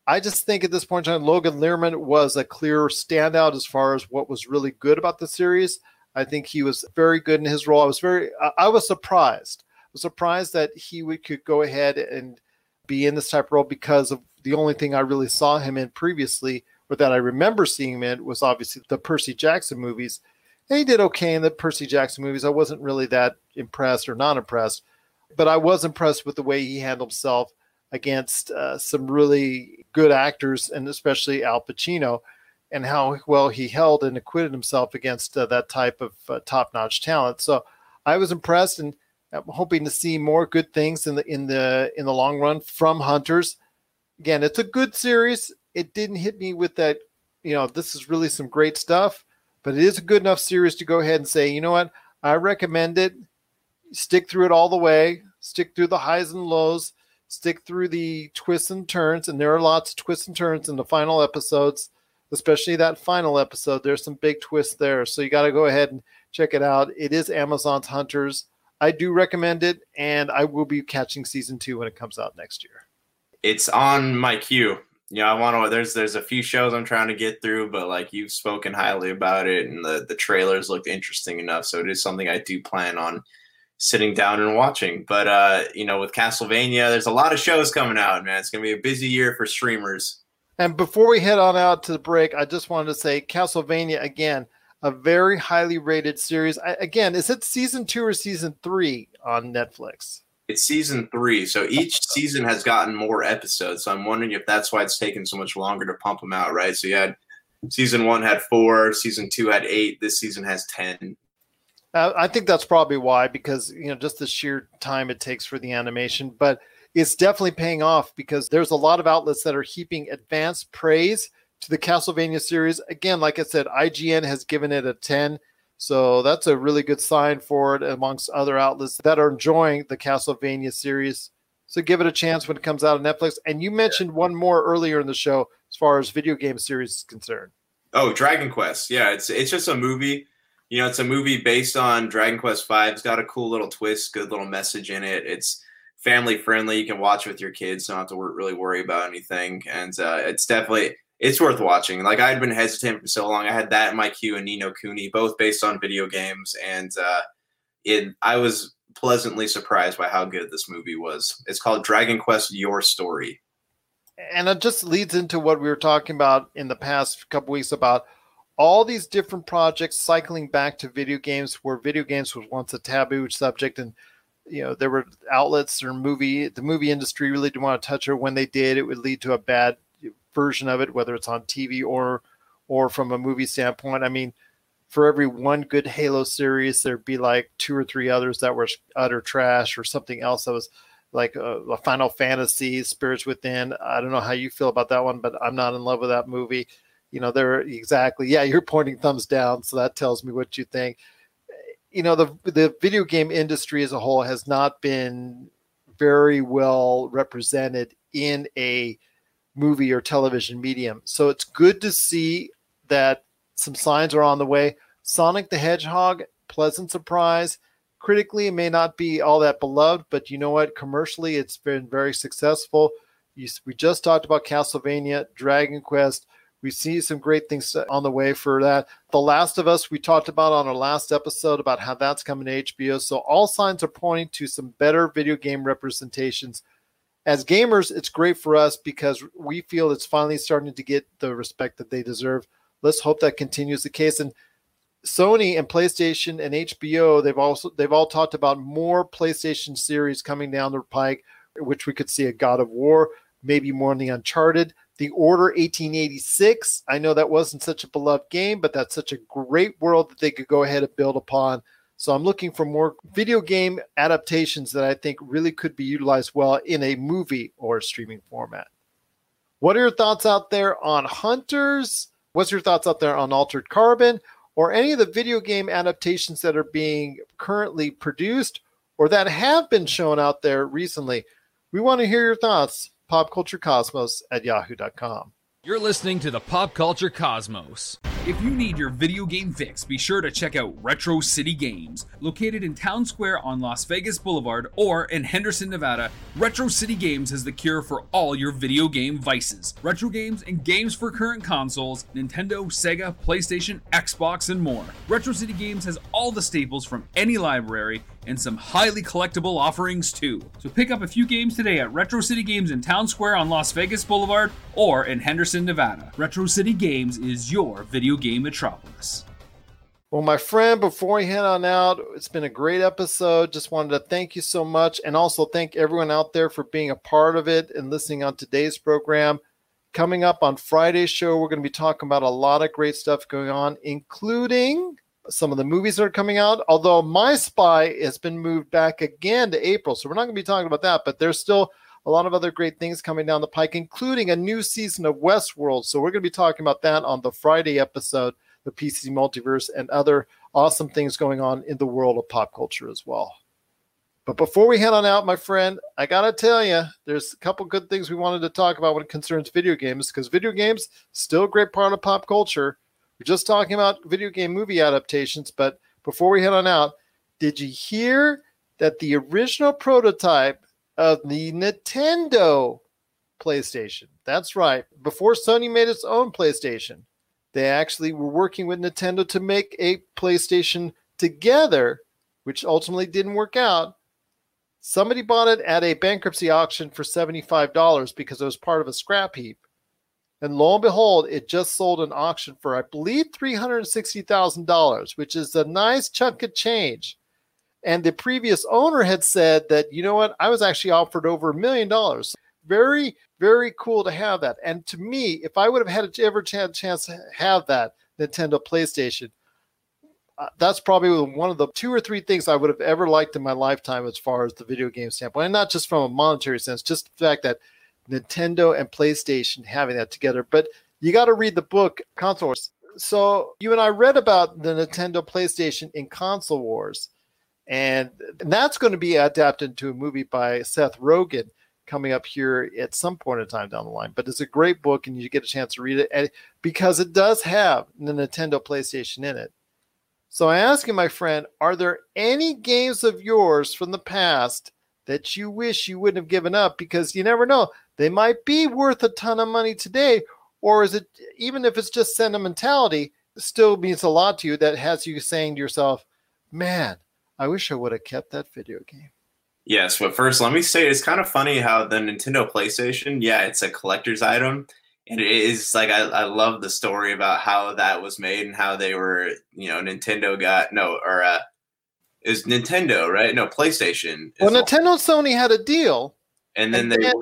I just think at this point in time, Logan Lerman was a clear standout as far as what was really good about the series. I think he was very good in his role. I was very, I was surprised. Was surprised that he would, could go ahead and be in this type of role because of the only thing I really saw him in previously, or that I remember seeing him in, was obviously the Percy Jackson movies. And he did okay in the Percy Jackson movies. I wasn't really that impressed or not impressed, but I was impressed with the way he handled himself against uh, some really good actors, and especially Al Pacino, and how well he held and acquitted himself against uh, that type of uh, top-notch talent. So I was impressed, and I'm hoping to see more good things in the in the in the long run from Hunters. Again, it's a good series. It didn't hit me with that, you know, this is really some great stuff, but it is a good enough series to go ahead and say, you know what, I recommend it. Stick through it all the way. Stick through the highs and lows stick through the twists and turns, and there are lots of twists and turns in the final episodes, especially that final episode. There's some big twists there, so you got to go ahead and check it out. It is Amazon's Hunters. I do recommend it, and I will be catching season two when it comes out next year. It's on my queue. You know, I want to. There's there's a few shows I'm trying to get through, but like you've spoken highly about it, and the the trailers looked interesting enough, so it is something I do plan on sitting down and watching. But uh, you know, with Castlevania, there's a lot of shows coming out, man. It's gonna be a busy year for streamers. And before we head on out to the break, I just wanted to say Castlevania again, a very highly rated series. I, again, is it season two or season three on Netflix? It's season three, so each season has gotten more episodes. So I'm wondering if that's why it's taken so much longer to pump them out, right? So you had season one had four, season two had eight, this season has ten. Uh, I think that's probably why, because you know, just the sheer time it takes for the animation. But it's definitely paying off because there's a lot of outlets that are heaping advanced praise to the Castlevania series. Again, like I said, IGN has given it a 10. So that's a really good sign for it amongst other outlets that are enjoying the Castlevania series. So give it a chance when it comes out on Netflix. And you mentioned one more earlier in the show as far as video game series is concerned. Oh, Dragon Quest. Yeah, it's it's just a movie. You know, it's a movie based on Dragon Quest V. It's got a cool little twist, good little message in it. It's family friendly. You can watch with your kids. Don't have to really worry about anything. And uh, it's definitely it's worth watching. Like I had been hesitant for so long. I had that in my queue and Ni no Kuni, both based on video games, and uh, it. I was pleasantly surprised by how good this movie was. It's called Dragon Quest: Your Story. and it just leads into what we were talking about in the past couple weeks about all these different projects cycling back to video games where video games was once a taboo subject and you know there were outlets or movie the movie industry really didn't want to touch it when they did it would lead to a bad version of it whether it's on tv or or from a movie standpoint i mean for every one good halo series there'd be like two or three others that were utter trash or something else that was like a, a Final Fantasy, Spirits Within. I don't know how you feel about that one, but I'm not in love with that movie. You know, they're exactly, yeah, you're pointing thumbs down, so that tells me what you think. You know, the the video game industry as a whole has not been very well represented in a movie or television medium. So it's good to see that some signs are on the way. Sonic the Hedgehog, pleasant surprise critically it may not be all that beloved but you know what commercially it's been very successful you, we just talked about castlevania dragon quest We see some great things on the way for that. The Last of Us, we talked about on our last episode about how that's coming to HBO. So all signs are pointing to some better video game representations. As gamers, it's great for us because we feel it's finally starting to get the respect that they deserve. Let's hope that continues the case. And Sony and PlayStation and HBO, they've also they've all talked about more PlayStation series coming down the pike, which we could see a God of War, maybe more in the Uncharted. The Order 1886. I know that wasn't such a beloved game, but that's such a great world that they could go ahead and build upon. So I'm looking for more video game adaptations that I think really could be utilized well in a movie or streaming format. What are your thoughts out there on Hunters? What's your thoughts out there on Altered Carbon? or any of the video game adaptations that are being currently produced or that have been shown out there recently. We want to hear your thoughts. Popculturecosmos at yahoo.com. You're listening to the Pop Culture Cosmos. If you need your video game fix, be sure to check out Retro City Games. Located in Town Square on Las Vegas Boulevard or in Henderson, Nevada, Retro City Games has the cure for all your video game vices. Retro games and games for current consoles Nintendo, Sega, PlayStation, Xbox, and more. Retro City Games has all the staples from any library and some highly collectible offerings too. So pick up a few games today at Retro City Games in Town Square on Las Vegas Boulevard or in Henderson, Nevada. Retro City Games is your video game metropolis. Well, my friend, before we head on out, it's been a great episode. Just wanted to thank you so much and also thank everyone out there for being a part of it and listening on today's program. Coming up on Friday's show, we're going to be talking about a lot of great stuff going on, including some of the movies that are coming out. Although My Spy has been moved back again to April, so we're not going to be talking about that. But there's still a lot of other great things coming down the pike, including a new season of Westworld. So we're going to be talking about that on the Friday episode, the PC Multiverse, and other awesome things going on in the world of pop culture as well. But before we head on out, my friend, I gotta tell you, there's a couple good things we wanted to talk about when it concerns video games, because video games still a great part of pop culture. We're just talking about video game movie adaptations, but before we head on out, did you hear that the original prototype of the Nintendo PlayStation. That's right. Before Sony made its own PlayStation, they actually were working with Nintendo to make a PlayStation together, which ultimately didn't work out. Somebody bought it at a bankruptcy auction for $75 because it was part of a scrap heap. And lo and behold, it just sold an auction for, I believe, $360,000, which is a nice chunk of change. And the previous owner had said that, you know what, I was actually offered over a million dollars. Very, very cool to have that. And to me, if I would have had ever had a chance to have that Nintendo PlayStation, uh, that's probably one of the two or three things I would have ever liked in my lifetime as far as the video game standpoint. And not just from a monetary sense, just the fact that Nintendo and PlayStation having that together. But you got to read the book, Console Wars. So you and I read about the Nintendo PlayStation in Console Wars and that's going to be adapted into a movie by Seth Rogen coming up here at some point in time down the line. But it's a great book, and you get a chance to read it and, because it does have the Nintendo PlayStation in it. So I ask you, my friend, are there any games of yours from the past that you wish you wouldn't have given up? Because you never know, they might be worth a ton of money today, or is it even if it's just sentimentality, it still means a lot to you that has you saying to yourself, man, I wish I would have kept that video game. Yes, but first, let me say it's kind of funny how the Nintendo PlayStation, yeah, it's a collector's item. And it is like, I, I love the story about how that was made and how they were, you know, Nintendo got, no, or, uh, is Nintendo, right? No, PlayStation. Well, Nintendo and Sony had a deal. And then and they, they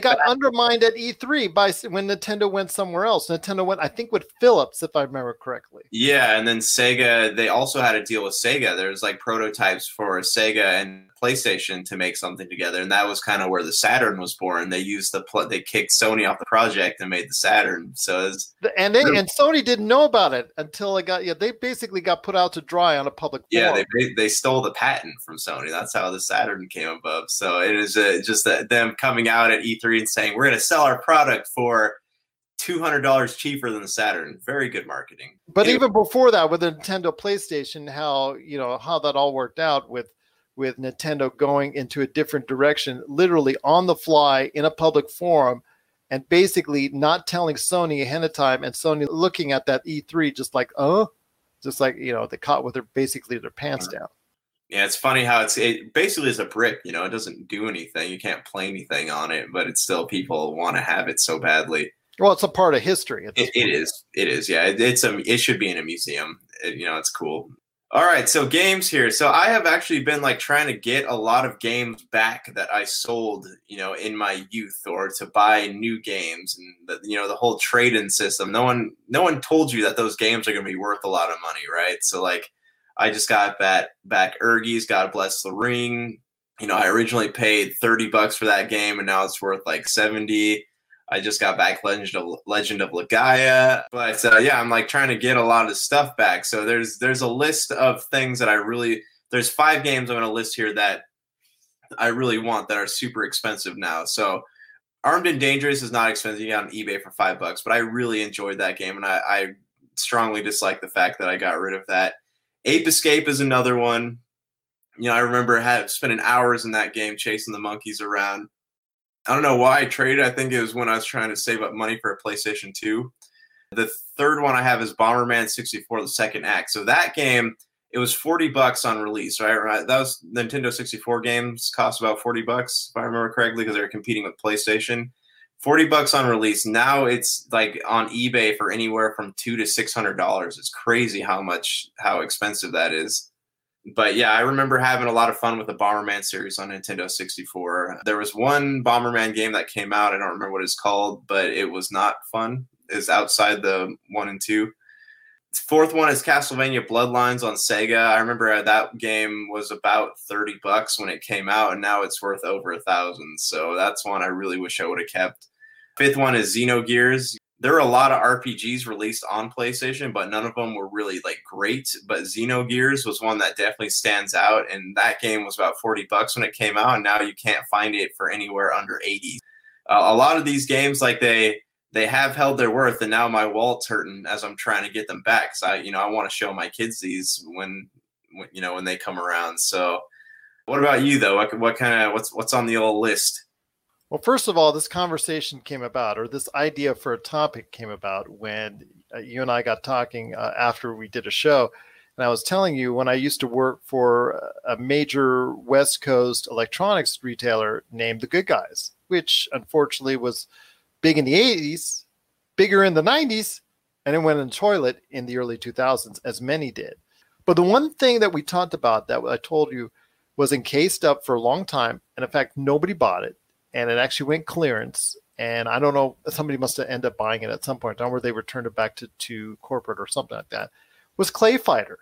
got undermined at E3 by when Nintendo went somewhere else. Nintendo went, I think, with Philips, if I remember correctly. Yeah, and then Sega, they also had a deal with Sega. There's like prototypes for Sega and PlayStation to make something together, and that was kind of where the Saturn was born. They used the pl- they kicked Sony off the project and made the Saturn. So it's and they and Sony didn't know about it until it got yeah. They basically got put out to dry on a public. Yeah, forum. they they stole the patent from Sony. That's how the Saturn came above. So it is uh, just them coming out at E3 and saying we're going to sell our product for two hundred dollars cheaper than the Saturn. Very good marketing. But anyway. even before that, with the Nintendo PlayStation, how you know how that all worked out with with Nintendo going into a different direction, literally on the fly in a public forum, and basically not telling Sony ahead of time, and Sony looking at that E3 just like, oh, just like you know they caught with their basically their pants uh-huh. down. Yeah, it's funny how it's it basically is a brick. You know, it doesn't do anything. You can't play anything on it, but it's still people want to have it so badly. Well, it's a part of history. It, it is. It is. Yeah, it, it's a. It should be in a museum. It, you know, it's cool. All right, so games here. So I have actually been like trying to get a lot of games back that I sold, you know, in my youth, or to buy new games, and the, you know the whole trade-in system. No one, no one told you that those games are going to be worth a lot of money, right? So like, I just got back back Ergies. God bless the ring. You know, I originally paid thirty bucks for that game, and now it's worth like seventy. I just got back Legend of Legend of Legaia, but uh, yeah, I'm like trying to get a lot of stuff back. So there's there's a list of things that I really there's five games I'm going to list here that I really want that are super expensive now. So Armed and Dangerous is not expensive. You got on eBay for five bucks, but I really enjoyed that game, and I, I strongly dislike the fact that I got rid of that. Ape Escape is another one. You know, I remember had spending hours in that game chasing the monkeys around. I don't know why I traded. I think it was when I was trying to save up money for a PlayStation 2. The third one I have is Bomberman 64, the second act. So that game, it was 40 bucks on release, right? That was Nintendo 64 games cost about 40 bucks, if I remember correctly, because they were competing with PlayStation. 40 bucks on release. Now it's like on eBay for anywhere from two to six hundred dollars. It's crazy how much how expensive that is but yeah, I remember having a lot of fun with the Bomberman series on Nintendo 64. There was one Bomberman game that came out. I don't remember what it's called, but it was not fun. Is outside the one and two. Fourth one is Castlevania Bloodlines on Sega. I remember uh, that game was about 30 bucks when it came out, and now it's worth over a thousand. So that's one I really wish I would have kept. Fifth one is Xenogears there are a lot of RPGs released on PlayStation, but none of them were really like great. But Xenogears was one that definitely stands out, and that game was about forty bucks when it came out, and now you can't find it for anywhere under eighty. Uh, a lot of these games, like they they have held their worth, and now my wallet's hurting as I'm trying to get them back. So I, you know, I want to show my kids these when, when you know when they come around. So, what about you though? What, what kind of what's what's on the old list? Well, first of all, this conversation came about, or this idea for a topic came about when uh, you and I got talking uh, after we did a show. And I was telling you when I used to work for a major West Coast electronics retailer named The Good Guys, which unfortunately was big in the 80s, bigger in the 90s, and it went in the toilet in the early 2000s, as many did. But the one thing that we talked about that I told you was encased up for a long time. And in fact, nobody bought it and it actually went clearance. And I don't know, somebody must have ended up buying it at some point, or where they returned it back to, to corporate or something like that. Was Clay Fighter,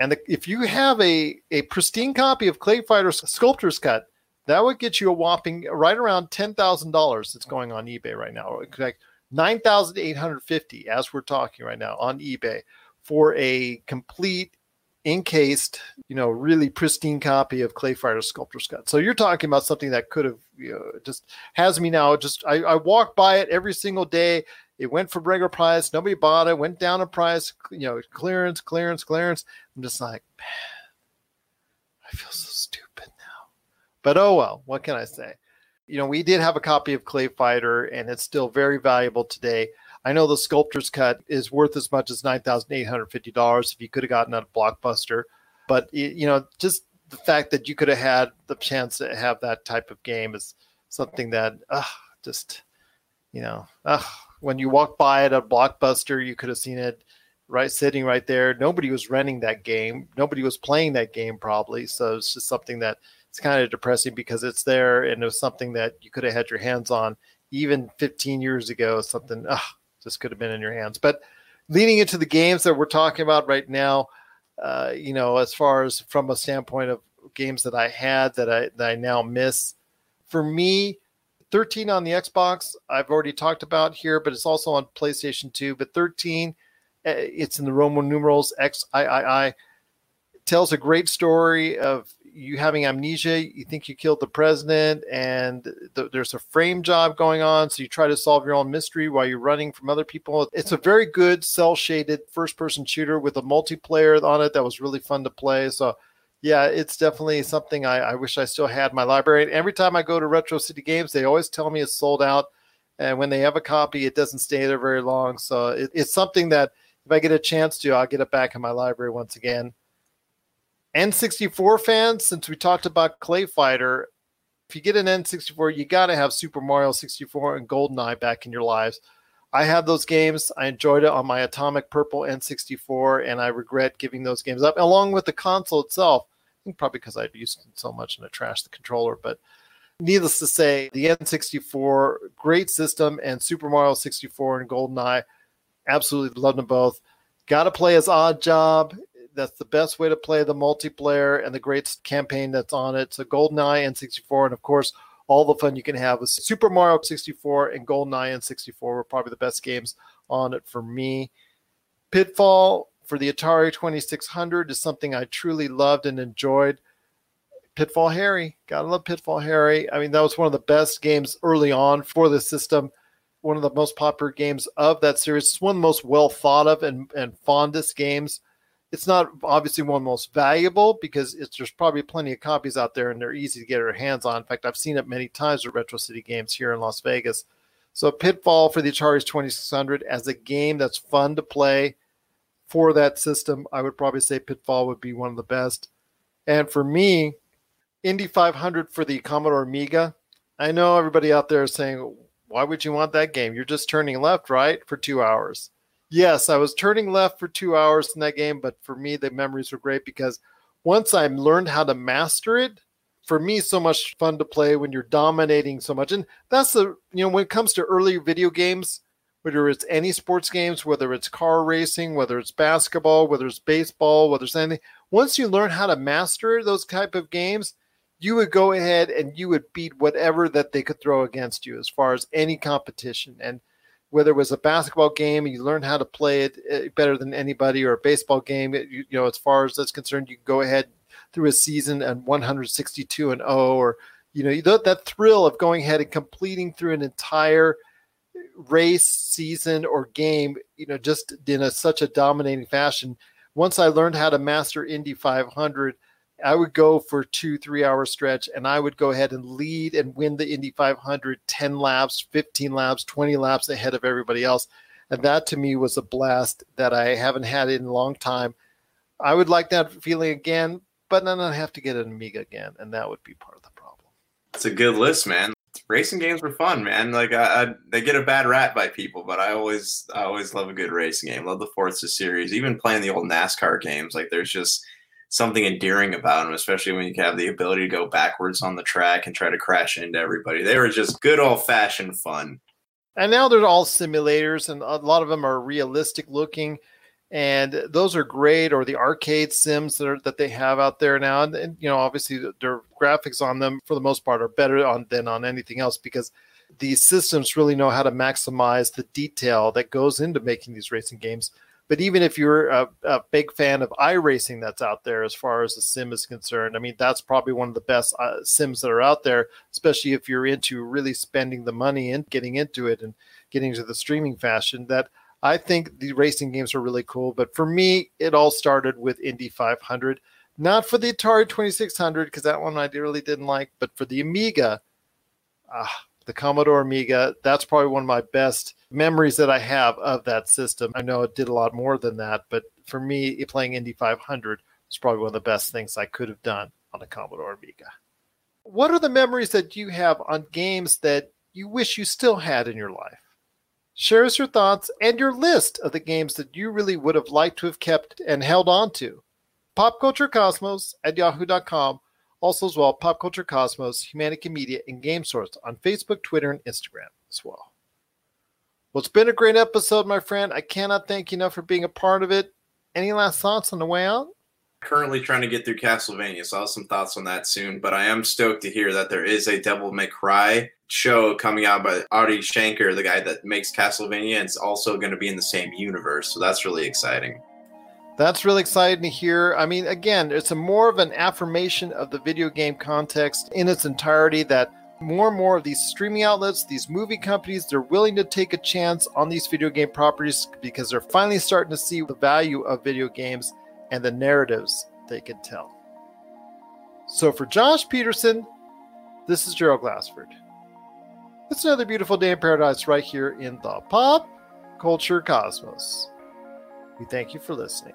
and the, if you have a a pristine copy of Clay Fighter Sculptor's Cut, that would get you a whopping right around ten thousand dollars. that's going on eBay right now, like nine thousand eight hundred fifty as we're talking right now on eBay for a complete encased, you know, really pristine copy of Clay Fighter Sculptor's Cut. So you're talking about something that could have, you know, just has me now. Just I, I walk by it every single day. It went for regular price. Nobody bought it. Went down in price. You know, clearance, clearance, clearance. I'm just like, man, I feel so stupid now. But oh well, what can I say? You know, we did have a copy of Clay Fighter, and it's still very valuable today. I know the sculptor's cut is worth as much as nine thousand eight hundred fifty dollars if you could have gotten a blockbuster, but you know, just the fact that you could have had the chance to have that type of game is something that uh, just you know, uh, when you walk by at a blockbuster, you could have seen it right sitting right there. Nobody was renting that game. Nobody was playing that game probably. So it's just something that it's kind of depressing because it's there and it was something that you could have had your hands on even 15 years ago. Something, uh, just could have been in your hands. But leading into the games that we're talking about right now, uh, you know, as far as from a standpoint of games that I had that I that I now miss, for me, 13 on the Xbox, I've already talked about here, but it's also on PlayStation 2. But 13, eh, it's in the Roman numerals XIII. Tells a great story of you having amnesia, you think you killed the president, and th- there's a frame job going on. So you try to solve your own mystery while you're running from other people. It's a very good cell shaded first person shooter with a multiplayer on it that was really fun to play. So, yeah, it's definitely something I, I wish I still had my library. And every time I go to Retro City Games, they always tell me it's sold out. And when they have a copy, it doesn't stay there very long. So it, it's something that if I get a chance to, I'll get it back in my library once again. N64 fans, since we talked about Clay Fighter, if you get an N64, you got to have Super Mario 64 and GoldenEye back in your lives. I had those games. I enjoyed it on my Atomic Purple N64, and I regret giving those games up, along with the console itself. I think probably because I'd used it so much and I trashed the controller. But needless to say, the N64, great system, and Super Mario 64 and GoldenEye, absolutely loved them both. Got to play as Odd Job that's the best way to play the multiplayer and the great campaign that's on it. So GoldenEye and 64, and of course, all the fun you can have with Super Mario 64 and GoldenEye N64 were probably the best games on it for me. Pitfall for the Atari 2600 is something I truly loved and enjoyed. Pitfall Harry, gotta love Pitfall Harry. I mean, that was one of the best games early on for the system. One of the most popular games of that series. It's one of the most well thought of and, and fondest games it's not obviously one most valuable because it's there's probably plenty of copies out there and they're easy to get our hands on. In fact, I've seen it many times at Retro City Games here in Las Vegas. So Pitfall for the Atari's 2600 as a game that's fun to play for that system, I would probably say Pitfall would be one of the best. And for me, Indy 500 for the Commodore Amiga. I know everybody out there is saying, why would you want that game? You're just turning left, right, for two hours yes, I was turning left for two hours in that game, but for me, the memories were great because once I learned how to master it, for me, so much fun to play when you're dominating so much. And that's the, you know, when it comes to early video games, whether it's any sports games, whether it's car racing, whether it's basketball, whether it's baseball, whether it's anything, once you learn how to master those type of games, you would go ahead and you would beat whatever that they could throw against you as far as any competition. And whether it was a basketball game, you learn how to play it eh, better than anybody, or a baseball game, you, you know, as far as that's concerned, you can go ahead through a season and 162 and 0, or you know, that, that thrill of going ahead and completing through an entire race, season, or game, you know, just in a, such a dominating fashion. Once I learned how to master Indy 500, I would go for two, three hour stretch and I would go ahead and lead and win the Indy 500 10 laps, 15 laps, 20 laps ahead of everybody else. And that to me was a blast that I haven't had in a long time. I would like that feeling again, but then I'd have to get an Amiga again, and that would be part of the problem. It's a good list, man. Racing games were fun, man. Like I, I, they get a bad rap by people, but I always, I always love a good racing game. Love the Forza series, even playing the old NASCAR games. Like there's just something endearing about them, especially when you have the ability to go backwards on the track and try to crash into everybody. They were just good old fashioned fun. And now they're all simulators, and a lot of them are realistic looking, and those are great. Or the arcade sims that, are, that they have out there now, and, and you know, obviously their graphics on them for the most part are better on than on anything else because these systems really know how to maximize the detail that goes into making these racing games but even if you're a, a, big fan of iRacing that's out there, as far as the sim is concerned, I mean, that's probably one of the best uh, sims that are out there, especially if you're into really spending the money and getting into it and getting into the streaming fashion. That I think the racing games are really cool. But for me, it all started with Indy 500, not for the Atari 2600, because that one I really didn't like, but for the Amiga. Ah, the Commodore Amiga. That's probably one of my best memories that I have of that system. I know it did a lot more than that, but for me, playing Indy 500 was probably one of the best things I could have done on a Commodore Amiga. What are the memories that you have on games that you wish you still had in your life? Share us your thoughts and your list of the games that you really would have liked to have kept and held on to. Popculturecosmos at yahoo.com also, as well, Pop Culture Cosmos, Humanica Media, and Game Source on Facebook, Twitter, and Instagram as well. Well, it's been a great episode, my friend. I cannot thank you enough for being a part of it. Any last thoughts on the way out? Currently trying to get through Castlevania, so I'll have some thoughts on that soon. But I am stoked to hear that there is a Devil May Cry show coming out by Adi Shankar, the guy that makes Castlevania, and it's also going to be in the same universe. So that's really exciting. That's really exciting to hear. I mean, again, it's a more of an affirmation of the video game context in its entirety that more and more of these streaming outlets, these movie companies, they're willing to take a chance on these video game properties because they're finally starting to see the value of video games and the narratives they can tell. So for Josh Peterson, this is Gerald Glassford. It's another beautiful day in paradise right here in the pop culture cosmos. We thank you for listening.